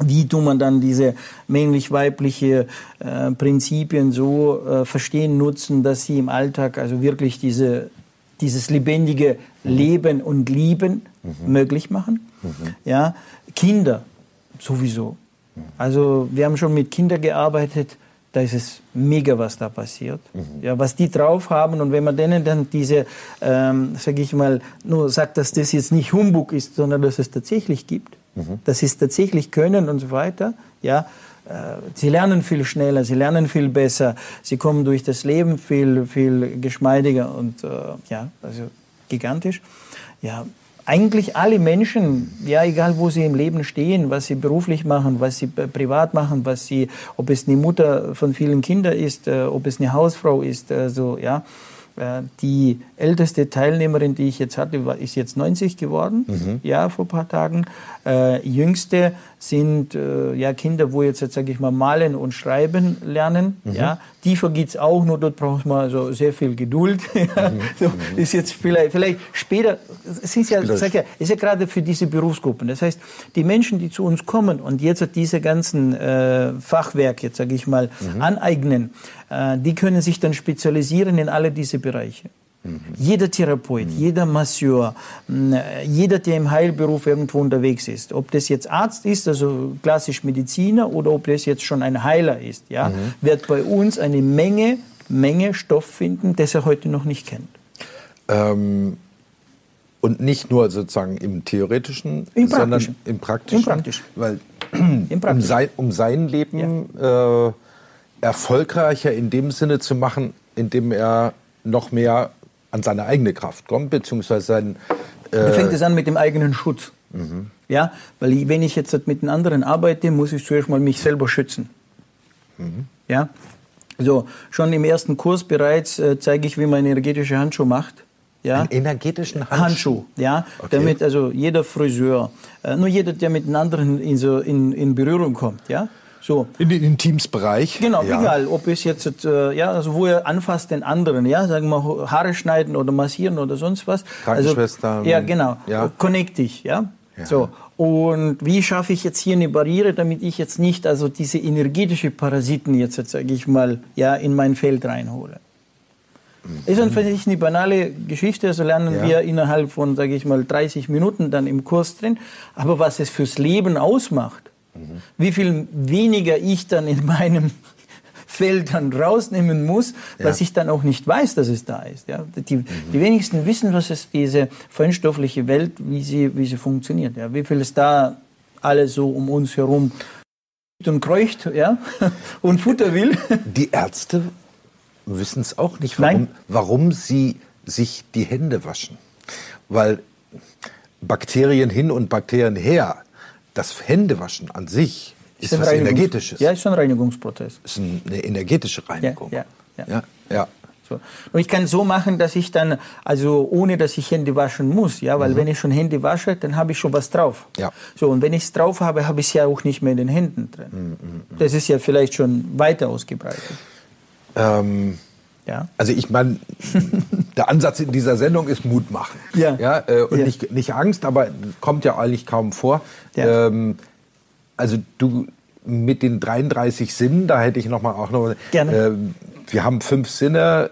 wie tut man dann diese männlich-weibliche äh, Prinzipien so äh, verstehen, nutzen, dass sie im Alltag also wirklich diese, dieses lebendige mhm. Leben und Lieben mhm. möglich machen. Mhm. Ja, Kinder sowieso. Mhm. Also wir haben schon mit Kindern gearbeitet, da ist es mega, was da passiert. Mhm. Ja, was die drauf haben und wenn man denen dann diese, ähm, sage ich mal, nur sagt, dass das jetzt nicht Humbug ist, sondern dass es tatsächlich gibt, mhm. sie es tatsächlich können und so weiter, ja, äh, sie lernen viel schneller, sie lernen viel besser, sie kommen durch das Leben viel, viel geschmeidiger und äh, ja, also gigantisch. Ja, eigentlich alle Menschen, ja, egal wo sie im Leben stehen, was sie beruflich machen, was sie privat machen, was sie, ob es eine Mutter von vielen Kindern ist, äh, ob es eine Hausfrau ist, äh, so, ja, die älteste Teilnehmerin, die ich jetzt hatte, ist jetzt 90 geworden, mhm. ja, vor ein paar Tagen. Äh, jüngste sind äh, ja Kinder, wo jetzt, jetzt sage ich mal, malen und schreiben lernen. Mhm. Ja, tiefer geht's auch, nur dort braucht man so sehr viel Geduld. [LAUGHS] mhm. so, mhm. ist jetzt vielleicht, vielleicht später, es ist ja, sag ja, ist ja gerade für diese Berufsgruppen. Das heißt, die Menschen, die zu uns kommen und jetzt diese ganzen äh, Fachwerk, jetzt sage ich mal, mhm. aneignen, äh, die können sich dann spezialisieren in alle diese Bereiche. Mhm. Jeder Therapeut, mhm. jeder Masseur, jeder, der im Heilberuf irgendwo unterwegs ist, ob das jetzt Arzt ist, also klassisch Mediziner, oder ob das jetzt schon ein Heiler ist, ja, mhm. wird bei uns eine Menge, Menge Stoff finden, das er heute noch nicht kennt. Ähm, und nicht nur sozusagen im theoretischen, Im sondern im praktischen. Im praktischen. Weil Im praktischen. Um, sein, um sein Leben ja. äh, erfolgreicher in dem Sinne zu machen, indem er noch mehr an seine eigene Kraft kommt, beziehungsweise sein. Äh da fängt es an mit dem eigenen Schutz. Mhm. Ja, weil wenn ich jetzt mit den anderen arbeite, muss ich zuerst mal mich selber schützen. Mhm. Ja, so schon im ersten Kurs bereits äh, zeige ich, wie man energetische Handschuhe macht. Ja? Einen energetischen Handschuh. Handschuh ja, okay. damit also jeder Friseur, äh, nur jeder, der mit den anderen in, so in, in Berührung kommt, ja, so. In den Intimsbereich? Genau, ja. egal, ob es jetzt, äh, ja, also wo er anfasst den anderen, ja, sagen wir Haare schneiden oder massieren oder sonst was. Krankenschwester. Also, ja, genau. Ja. Connect dich, ja. ja. So. Und wie schaffe ich jetzt hier eine Barriere, damit ich jetzt nicht also diese energetische Parasiten jetzt, jetzt sage ich mal, ja, in mein Feld reinhole? Mhm. Ist dann vielleicht eine banale Geschichte, also lernen ja. wir innerhalb von, sage ich mal, 30 Minuten dann im Kurs drin. Aber was es fürs Leben ausmacht, Mhm. Wie viel weniger ich dann in meinem [LAUGHS] Feld dann rausnehmen muss, ja. was ich dann auch nicht weiß, dass es da ist. Ja? Die, mhm. die wenigsten wissen, was ist diese feinstoffliche Welt, wie sie, wie sie funktioniert. Ja? Wie viel es da alles so um uns herum und kreucht ja? [LAUGHS] und Futter will. Die Ärzte wissen es auch nicht, warum, warum sie sich die Hände waschen. Weil Bakterien hin und Bakterien her das Händewaschen an sich ist, ist was Energetisches. Ja, ist schon ein Reinigungsprozess. Ist eine energetische Reinigung. Ja, ja, ja. ja, ja. So. Und ich kann so machen, dass ich dann, also ohne dass ich Hände waschen muss, ja, weil mhm. wenn ich schon Hände wasche, dann habe ich schon was drauf. Ja. So, und wenn ich es drauf habe, habe ich es ja auch nicht mehr in den Händen drin. Mhm, mhm, mhm. das ist ja vielleicht schon weiter ausgebreitet. Ähm, ja. Also ich meine, [LAUGHS] der Ansatz in dieser Sendung ist Mut machen. Ja. ja äh, und ja. Nicht, nicht Angst, aber kommt ja eigentlich kaum vor. Ja. Ähm, also du mit den 33 Sinnen, da hätte ich noch mal auch noch. Gerne. Äh, wir haben fünf Sinne,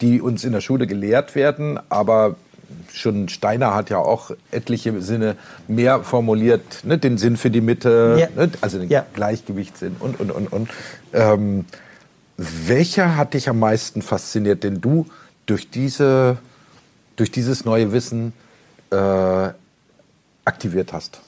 die uns in der Schule gelehrt werden, aber schon Steiner hat ja auch etliche Sinne mehr formuliert, ne? den Sinn für die Mitte, ja. ne? also den ja. Gleichgewichtssinn und und und und. Ähm, welcher hat dich am meisten fasziniert, den du durch, diese, durch dieses neue Wissen äh, aktiviert hast?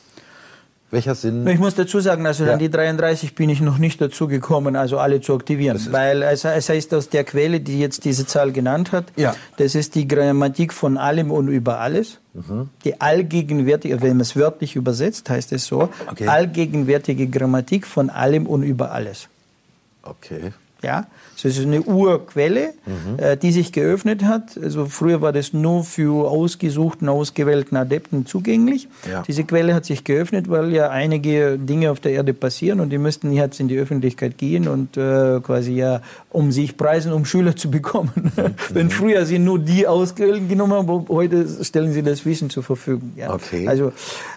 Welcher Sinn? Ich muss dazu sagen, also ja. an die 33 bin ich noch nicht dazu gekommen, also alle zu aktivieren. Weil es, es heißt aus der Quelle, die jetzt diese Zahl genannt hat, ja. das ist die Grammatik von allem und über alles. Mhm. Die allgegenwärtige, wenn man es wörtlich übersetzt, heißt es so, okay. allgegenwärtige Grammatik von allem und über alles. Okay. Ja, das ist eine Urquelle, mhm. äh, die sich geöffnet hat. Also früher war das nur für ausgesuchten, ausgewählten Adepten zugänglich. Ja. Diese Quelle hat sich geöffnet, weil ja einige Dinge auf der Erde passieren und die müssten jetzt in die Öffentlichkeit gehen und äh, quasi ja um sich preisen, um Schüler zu bekommen. [LAUGHS] Mhm. Wenn früher sie nur die ausgewählten genommen haben, heute stellen sie das Wissen zur Verfügung. Ja. Okay. Also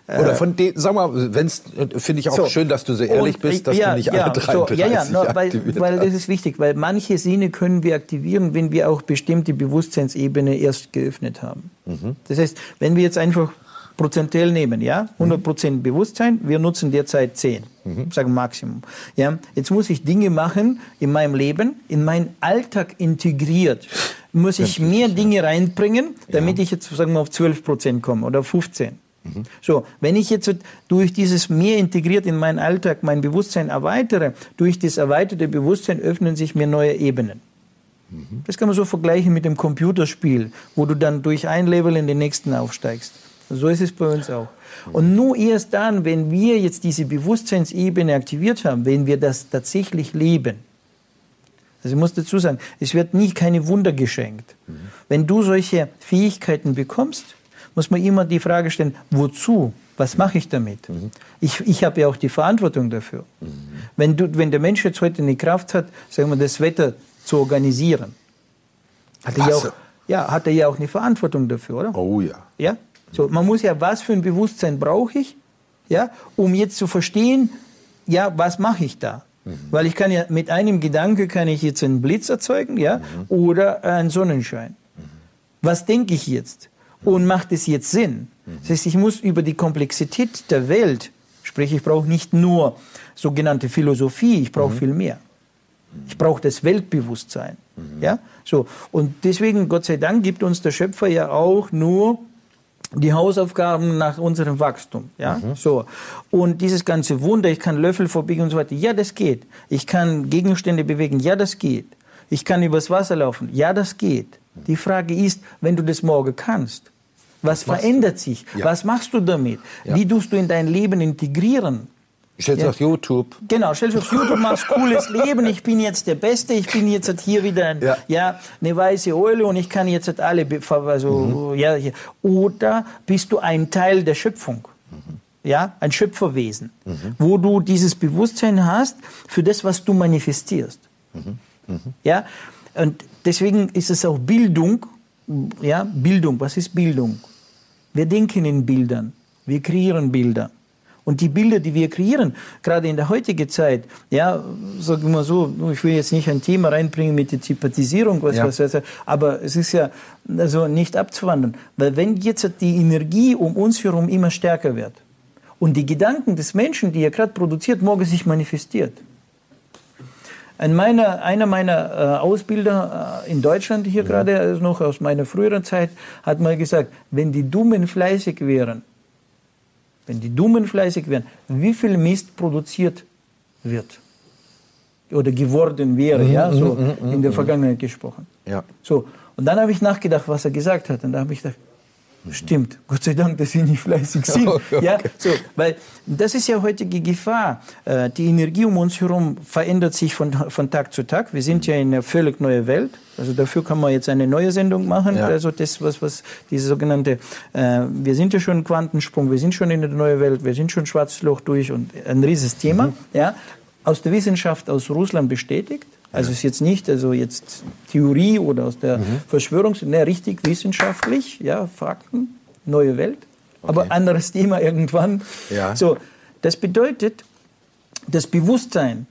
oder von denen, sag mal, wenn's, finde ich auch so. schön, dass du so ehrlich bist, dass ja, du nicht alle ja, 33 so, Ja, ja, no, weil, weil das ist wichtig, weil manche Sinne können wir aktivieren, wenn wir auch bestimmte Bewusstseinsebene erst geöffnet haben. Mhm. Das heißt, wenn wir jetzt einfach prozentuell nehmen, ja, 100% mhm. Bewusstsein, wir nutzen derzeit 10, mhm. sagen Maximum. Ja, jetzt muss ich Dinge machen in meinem Leben, in meinen Alltag integriert, muss ich mehr Dinge reinbringen, damit ja. ich jetzt sagen wir auf 12% komme oder 15. So, wenn ich jetzt durch dieses mehr integriert in meinen Alltag mein Bewusstsein erweitere, durch das erweiterte Bewusstsein öffnen sich mir neue Ebenen. Das kann man so vergleichen mit dem Computerspiel, wo du dann durch ein Level in den nächsten aufsteigst. So ist es bei uns auch. Und nur erst dann, wenn wir jetzt diese Bewusstseinsebene aktiviert haben, wenn wir das tatsächlich leben, also ich muss dazu sagen, es wird nie keine Wunder geschenkt. Mhm. Wenn du solche Fähigkeiten bekommst, muss man immer die Frage stellen, wozu? Was mache ich damit? Mhm. Ich, ich habe ja auch die Verantwortung dafür. Mhm. Wenn, du, wenn der Mensch jetzt heute eine Kraft hat, sagen wir, das Wetter zu organisieren, hat er, ja auch, ja, hat er ja auch eine Verantwortung dafür, oder? Oh ja. Ja? So, man muss ja, was für ein Bewusstsein brauche ich, ja, um jetzt zu verstehen, ja, was mache ich da? Mhm. Weil ich kann ja mit einem Gedanke kann ich jetzt einen Blitz erzeugen, ja, mhm. oder einen Sonnenschein. Mhm. Was denke ich jetzt? Und macht es jetzt Sinn? Das heißt, ich muss über die Komplexität der Welt, sprich, ich brauche nicht nur sogenannte Philosophie, ich brauche mhm. viel mehr. Ich brauche das Weltbewusstsein. Mhm. Ja? So. Und deswegen, Gott sei Dank, gibt uns der Schöpfer ja auch nur die Hausaufgaben nach unserem Wachstum. Ja? Mhm. So. Und dieses ganze Wunder, ich kann Löffel verbiegen und so weiter, ja, das geht. Ich kann Gegenstände bewegen, ja, das geht. Ich kann übers Wasser laufen, ja, das geht. Die Frage ist, wenn du das morgen kannst, was, verändert sich? Ja. Was machst du damit? Ja. Wie tust du in dein Leben integrieren? Stellst ja. auf YouTube. Genau, stellst auf YouTube, machst cooles Leben, ich bin jetzt der Beste, ich bin jetzt hier wieder ein, ja. ja eine weiße Eule und ich kann jetzt alle, also, mhm. ja, oder bist du ein Teil der Schöpfung? Mhm. Ja, ein Schöpferwesen, mhm. wo du dieses Bewusstsein hast für das, was du manifestierst. Mhm. Mhm. Ja, und deswegen ist es auch Bildung, ja, Bildung, was ist Bildung? Wir denken in Bildern, wir kreieren Bilder. Und die Bilder, die wir kreieren, gerade in der heutigen Zeit, ja, sagen wir so, ich will jetzt nicht ein Thema reinbringen mit der Typatisierung, was, ja. was, was, aber es ist ja also nicht abzuwandern. Weil wenn jetzt die Energie um uns herum immer stärker wird und die Gedanken des Menschen, die er gerade produziert, morgen sich manifestiert. Ein meiner, einer meiner äh, Ausbilder äh, in Deutschland hier ja. gerade, also noch aus meiner früheren Zeit, hat mal gesagt, wenn die Dummen fleißig wären, wenn die Dummen fleißig wären, wie viel Mist produziert wird oder geworden wäre, ja, mhm, so mhm, mhm, in der Vergangenheit gesprochen. Ja. So, und dann habe ich nachgedacht, was er gesagt hat, und da habe ich gedacht, Stimmt, Gott sei Dank, dass sie nicht fleißig [LAUGHS] sind. Okay. Ja, so, weil das ist ja heutige Gefahr. Äh, die Energie um uns herum verändert sich von, von Tag zu Tag. Wir sind ja in einer völlig neuen Welt. Also dafür kann man jetzt eine neue Sendung machen. Ja. Also das, was, was diese sogenannte, äh, wir sind ja schon Quantensprung, wir sind schon in der neuen Welt, wir sind schon Schwarzes Loch durch und ein riesiges Thema. Mhm. Ja, aus der Wissenschaft aus Russland bestätigt. Also es ist jetzt nicht also jetzt Theorie oder aus der mhm. Verschwörungs, ne, richtig wissenschaftlich, ja, Fakten, neue Welt, okay. aber anderes Thema irgendwann. Ja. So, das bedeutet, das Bewusstsein,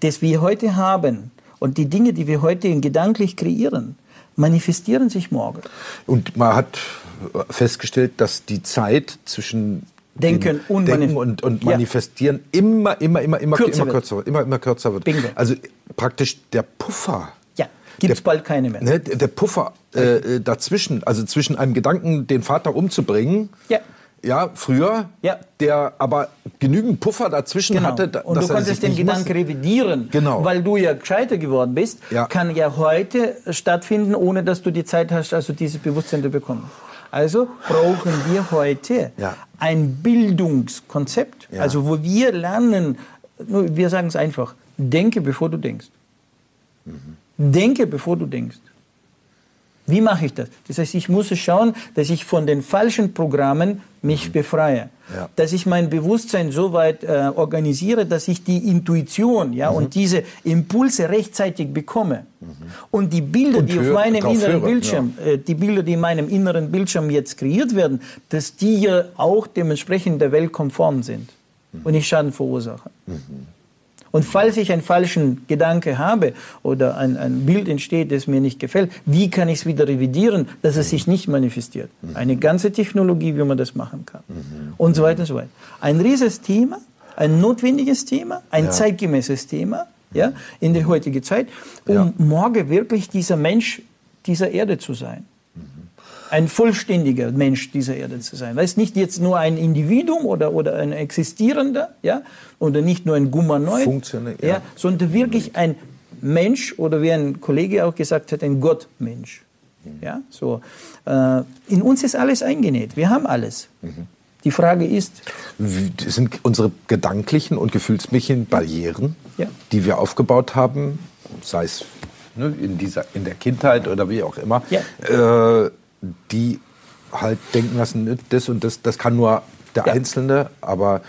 das wir heute haben und die Dinge, die wir heute gedanklich kreieren, manifestieren sich morgen. Und man hat festgestellt, dass die Zeit zwischen Denken und, Denken und, und manifestieren ja. immer, immer, immer, immer kürzer, immer kürzer wird. Immer, immer kürzer wird. Bingo. Also praktisch der Puffer. Ja, gibt es bald keine mehr. Ne, der Puffer äh, dazwischen, also zwischen einem Gedanken, den Vater umzubringen. Ja. Ja, früher, ja. der aber genügend Puffer dazwischen genau. hatte. Und du konntest den Gedanken revidieren, genau. weil du ja gescheiter geworden bist, ja. kann ja heute stattfinden, ohne dass du die Zeit hast, also dieses Bewusstsein zu bekommen. Also brauchen wir heute ja. ein Bildungskonzept, ja. also wo wir lernen, wir sagen es einfach, denke bevor du denkst. Mhm. Denke bevor du denkst. Wie mache ich das? Das heißt, ich muss schauen, dass ich von den falschen Programmen mich mhm. befreie. Ja. Dass ich mein Bewusstsein so weit äh, organisiere, dass ich die Intuition ja, mhm. und diese Impulse rechtzeitig bekomme. Mhm. Und die Bilder, und die auf meinem inneren höre, Bildschirm, ja. äh, die Bilder, die in meinem inneren Bildschirm jetzt kreiert werden, dass die ja auch dementsprechend der Welt konform sind mhm. und nicht Schaden verursachen. Und falls ich einen falschen Gedanke habe oder ein, ein Bild entsteht, das mir nicht gefällt, wie kann ich es wieder revidieren, dass es sich nicht manifestiert? Mhm. Eine ganze Technologie, wie man das machen kann. Mhm. Und so weiter und so weiter. Ein rieses Thema, ein notwendiges Thema, ein ja. zeitgemäßes Thema ja, in der heutigen Zeit, um ja. morgen wirklich dieser Mensch dieser Erde zu sein ein vollständiger Mensch dieser Erde zu sein. Weißt nicht jetzt nur ein Individuum oder, oder ein existierender, ja, oder nicht nur ein Funktionell, ja. ja. sondern wirklich ein Mensch oder wie ein Kollege auch gesagt hat, ein Gottmensch. Ja, so. Äh, in uns ist alles eingenäht. Wir haben alles. Die Frage ist, sind unsere gedanklichen und gefühlsmäßigen Barrieren, Ja. die wir aufgebaut haben, sei es ne, in, dieser, in der Kindheit oder wie auch immer, äh, die halt denken lassen, das und das, das kann nur der Ja. Einzelne, aber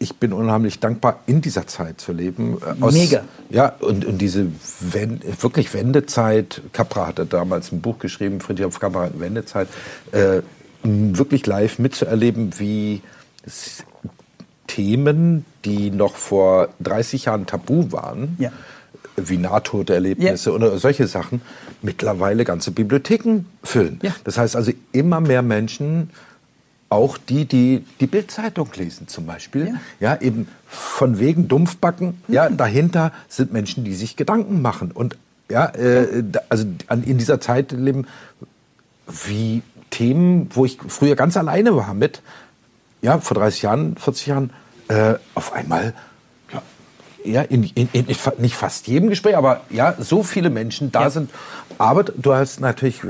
ich bin unheimlich dankbar, in dieser Zeit zu leben. äh, Mega. Ja, und, und diese Wen wirklich Wendezeit, Capra hatte damals ein Buch geschrieben, Friedrich Capra hat Wendezeit, äh, wirklich live mitzuerleben, wie Themen, die noch vor 30 Jahren tabu waren, Ja. Wie Nahtoderlebnisse Ja. oder solche Sachen, mittlerweile ganze Bibliotheken füllen. Ja. Das heißt also, immer mehr Menschen, auch die, die die Bildzeitung lesen zum Beispiel, ja. eben von wegen Dumpfbacken, ja, dahinter sind Menschen, die sich Gedanken machen und ja, äh, also an, in dieser Zeit leben wie Themen, wo ich früher ganz alleine war mit, ja, vor 30 Jahren, 40 Jahren, äh, auf einmal, ja, ja in, in, in, nicht fast jedem Gespräch, aber ja, so viele Menschen da Ja. sind. Aber du hast natürlich,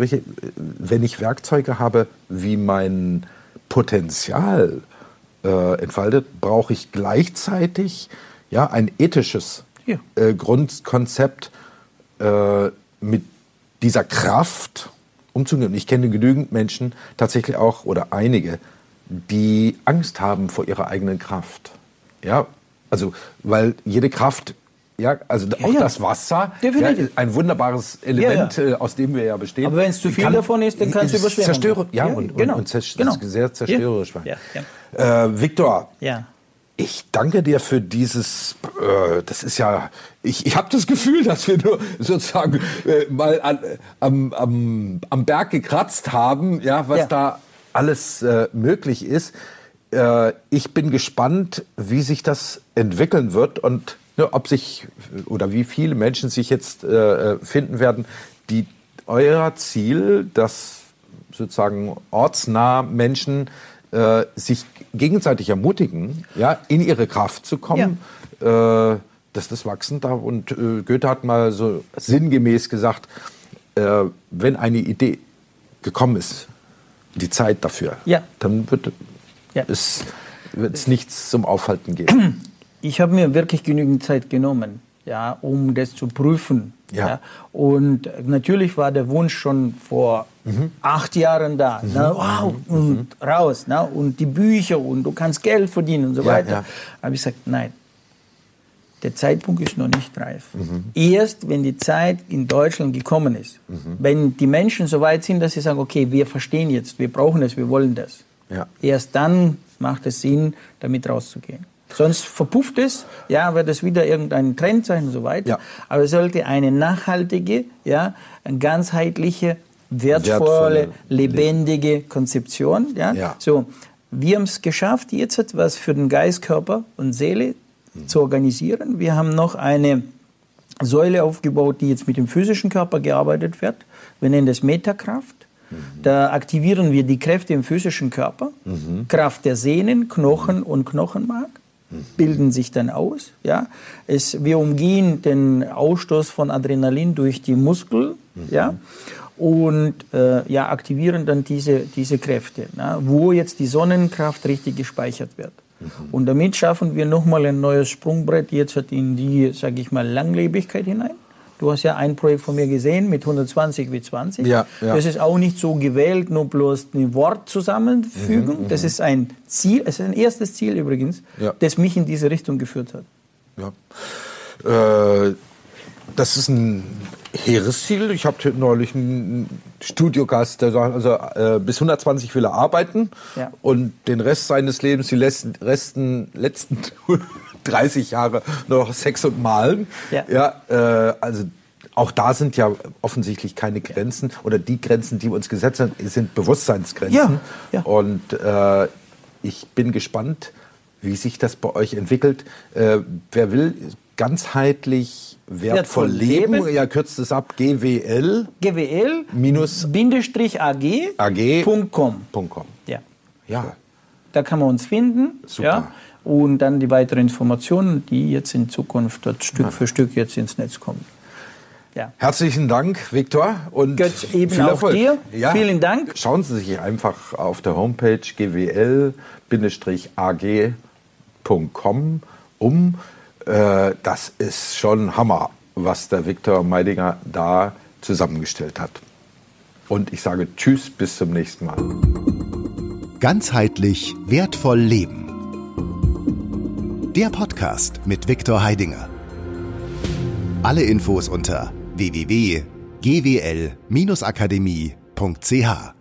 wenn ich Werkzeuge habe, wie mein Potenzial äh, entfaltet, brauche ich gleichzeitig ja, ein ethisches Ja. äh, Grundkonzept äh, mit dieser Kraft umzugehen. Ich kenne genügend Menschen, tatsächlich auch, oder einige, die Angst haben vor ihrer eigenen Kraft. Ja, also, weil jede Kraft, ja, also auch ja. das Wasser. Ja, ein wunderbares Element, Ja, äh, aus dem wir ja bestehen. Aber wenn es zu viel kann- davon ist, dann kann es Zerstörer, geben. ja, Ja, und, genau. und, und Genau. sehr zerstörerisch. Ja, Äh, Viktor, ja. ich danke dir für dieses, äh, das ist ja, ich, ich habe das Gefühl, dass wir nur [LAUGHS] sozusagen äh, mal an, am, am, am Berg gekratzt haben, ja, was Ja. da alles äh, möglich ist. Äh, ich bin gespannt, wie sich das entwickeln wird und ne, ob sich oder wie viele Menschen sich jetzt äh, finden werden, die euer Ziel, dass sozusagen ortsnah Menschen äh, sich gegenseitig ermutigen, ja, in ihre Kraft zu kommen, äh, dass das wachsen darf. Und äh, Goethe hat mal so sinngemäß gesagt, äh, wenn eine Idee gekommen ist, die Zeit dafür, Ja. dann wird Ja. es wird's nichts zum Aufhalten geben. [CLEARS THROAT] Ich habe mir wirklich genügend Zeit genommen, ja, um das zu prüfen. Ja. Und natürlich war der Wunsch schon vor Mhm. acht Jahren da. Na, wow, und raus. Na, und die Bücher und du kannst Geld verdienen und so Ja, weiter. ja. habe ich gesagt, nein. Der Zeitpunkt ist noch nicht reif. Mhm. Erst wenn die Zeit in Deutschland gekommen ist, Mhm. wenn die Menschen so weit sind, dass sie sagen, okay, wir verstehen jetzt, wir brauchen das, wir wollen das. Ja. Erst dann macht es Sinn, damit rauszugehen. Sonst verpufft es, ja, wird es wieder irgendein Trend sein und so weiter. Ja. Aber es sollte eine nachhaltige, ja, eine ganzheitliche, wertvolle, Wertvolle, lebendige Konzeption. Ja. Ja. So, wir haben es geschafft, jetzt etwas für den Geist, Körper und Seele zu organisieren. Wir haben noch eine Säule aufgebaut, die jetzt mit dem physischen Körper gearbeitet wird. Wir nennen das Metakraft. Da aktivieren wir die Kräfte im physischen Körper. Kraft der Sehnen, Knochen und Knochenmark bilden sich dann aus. Ja? Es, wir umgehen den Ausstoß von Adrenalin durch die Muskeln ja? und äh, ja, aktivieren dann diese, diese Kräfte, na? wo jetzt die Sonnenkraft richtig gespeichert wird. Und damit schaffen wir nochmal ein neues Sprungbrett jetzt in die, sage ich mal, Langlebigkeit hinein. Du hast ja ein Projekt von mir gesehen mit 120 wie 20. Ja, ja. Das ist auch nicht so gewählt, nur bloß ein Wort zusammenfügen. das ist ein Ziel, es ist ein erstes Ziel übrigens, Ja. das mich in diese Richtung geführt hat. Ja. Äh, das ist ein Heeresziel. Ich habe neulich einen Studiogast, der sagt, also äh, bis 120 will er arbeiten Ja. und den Rest seines Lebens, die letzten, resten, letzten [LAUGHS] 30 Jahre noch Sex und Malen. Ja. Ja, äh, also auch da sind ja offensichtlich keine Grenzen oder die Grenzen, die wir uns gesetzt haben, sind Bewusstseinsgrenzen. Ja, ja. Und äh, ich bin gespannt, wie sich das bei euch entwickelt. Äh, wer will ganzheitlich wertvoll leben, leben. ja, kürzt es ab, GWL GWL minus Bindestrich AG, AG. Punkt com. .com. Ja. Ja, Da kann man uns finden. Super. Ja. Und dann die weiteren Informationen, die jetzt in Zukunft dort Stück für Stück jetzt ins Netz kommen. Ja. Herzlichen Dank, Viktor. Und Götz, eben viel Erfolg. auch dir. Ja. Vielen Dank. Schauen Sie sich einfach auf der Homepage gwl-ag.com um. Äh, das ist schon Hammer, was der Viktor Meidinger da zusammengestellt hat. Und ich sage Tschüss, bis zum nächsten Mal. Ganzheitlich wertvoll leben. Der Podcast mit Viktor Heidinger. Alle Infos unter www.gwl-akademie.ch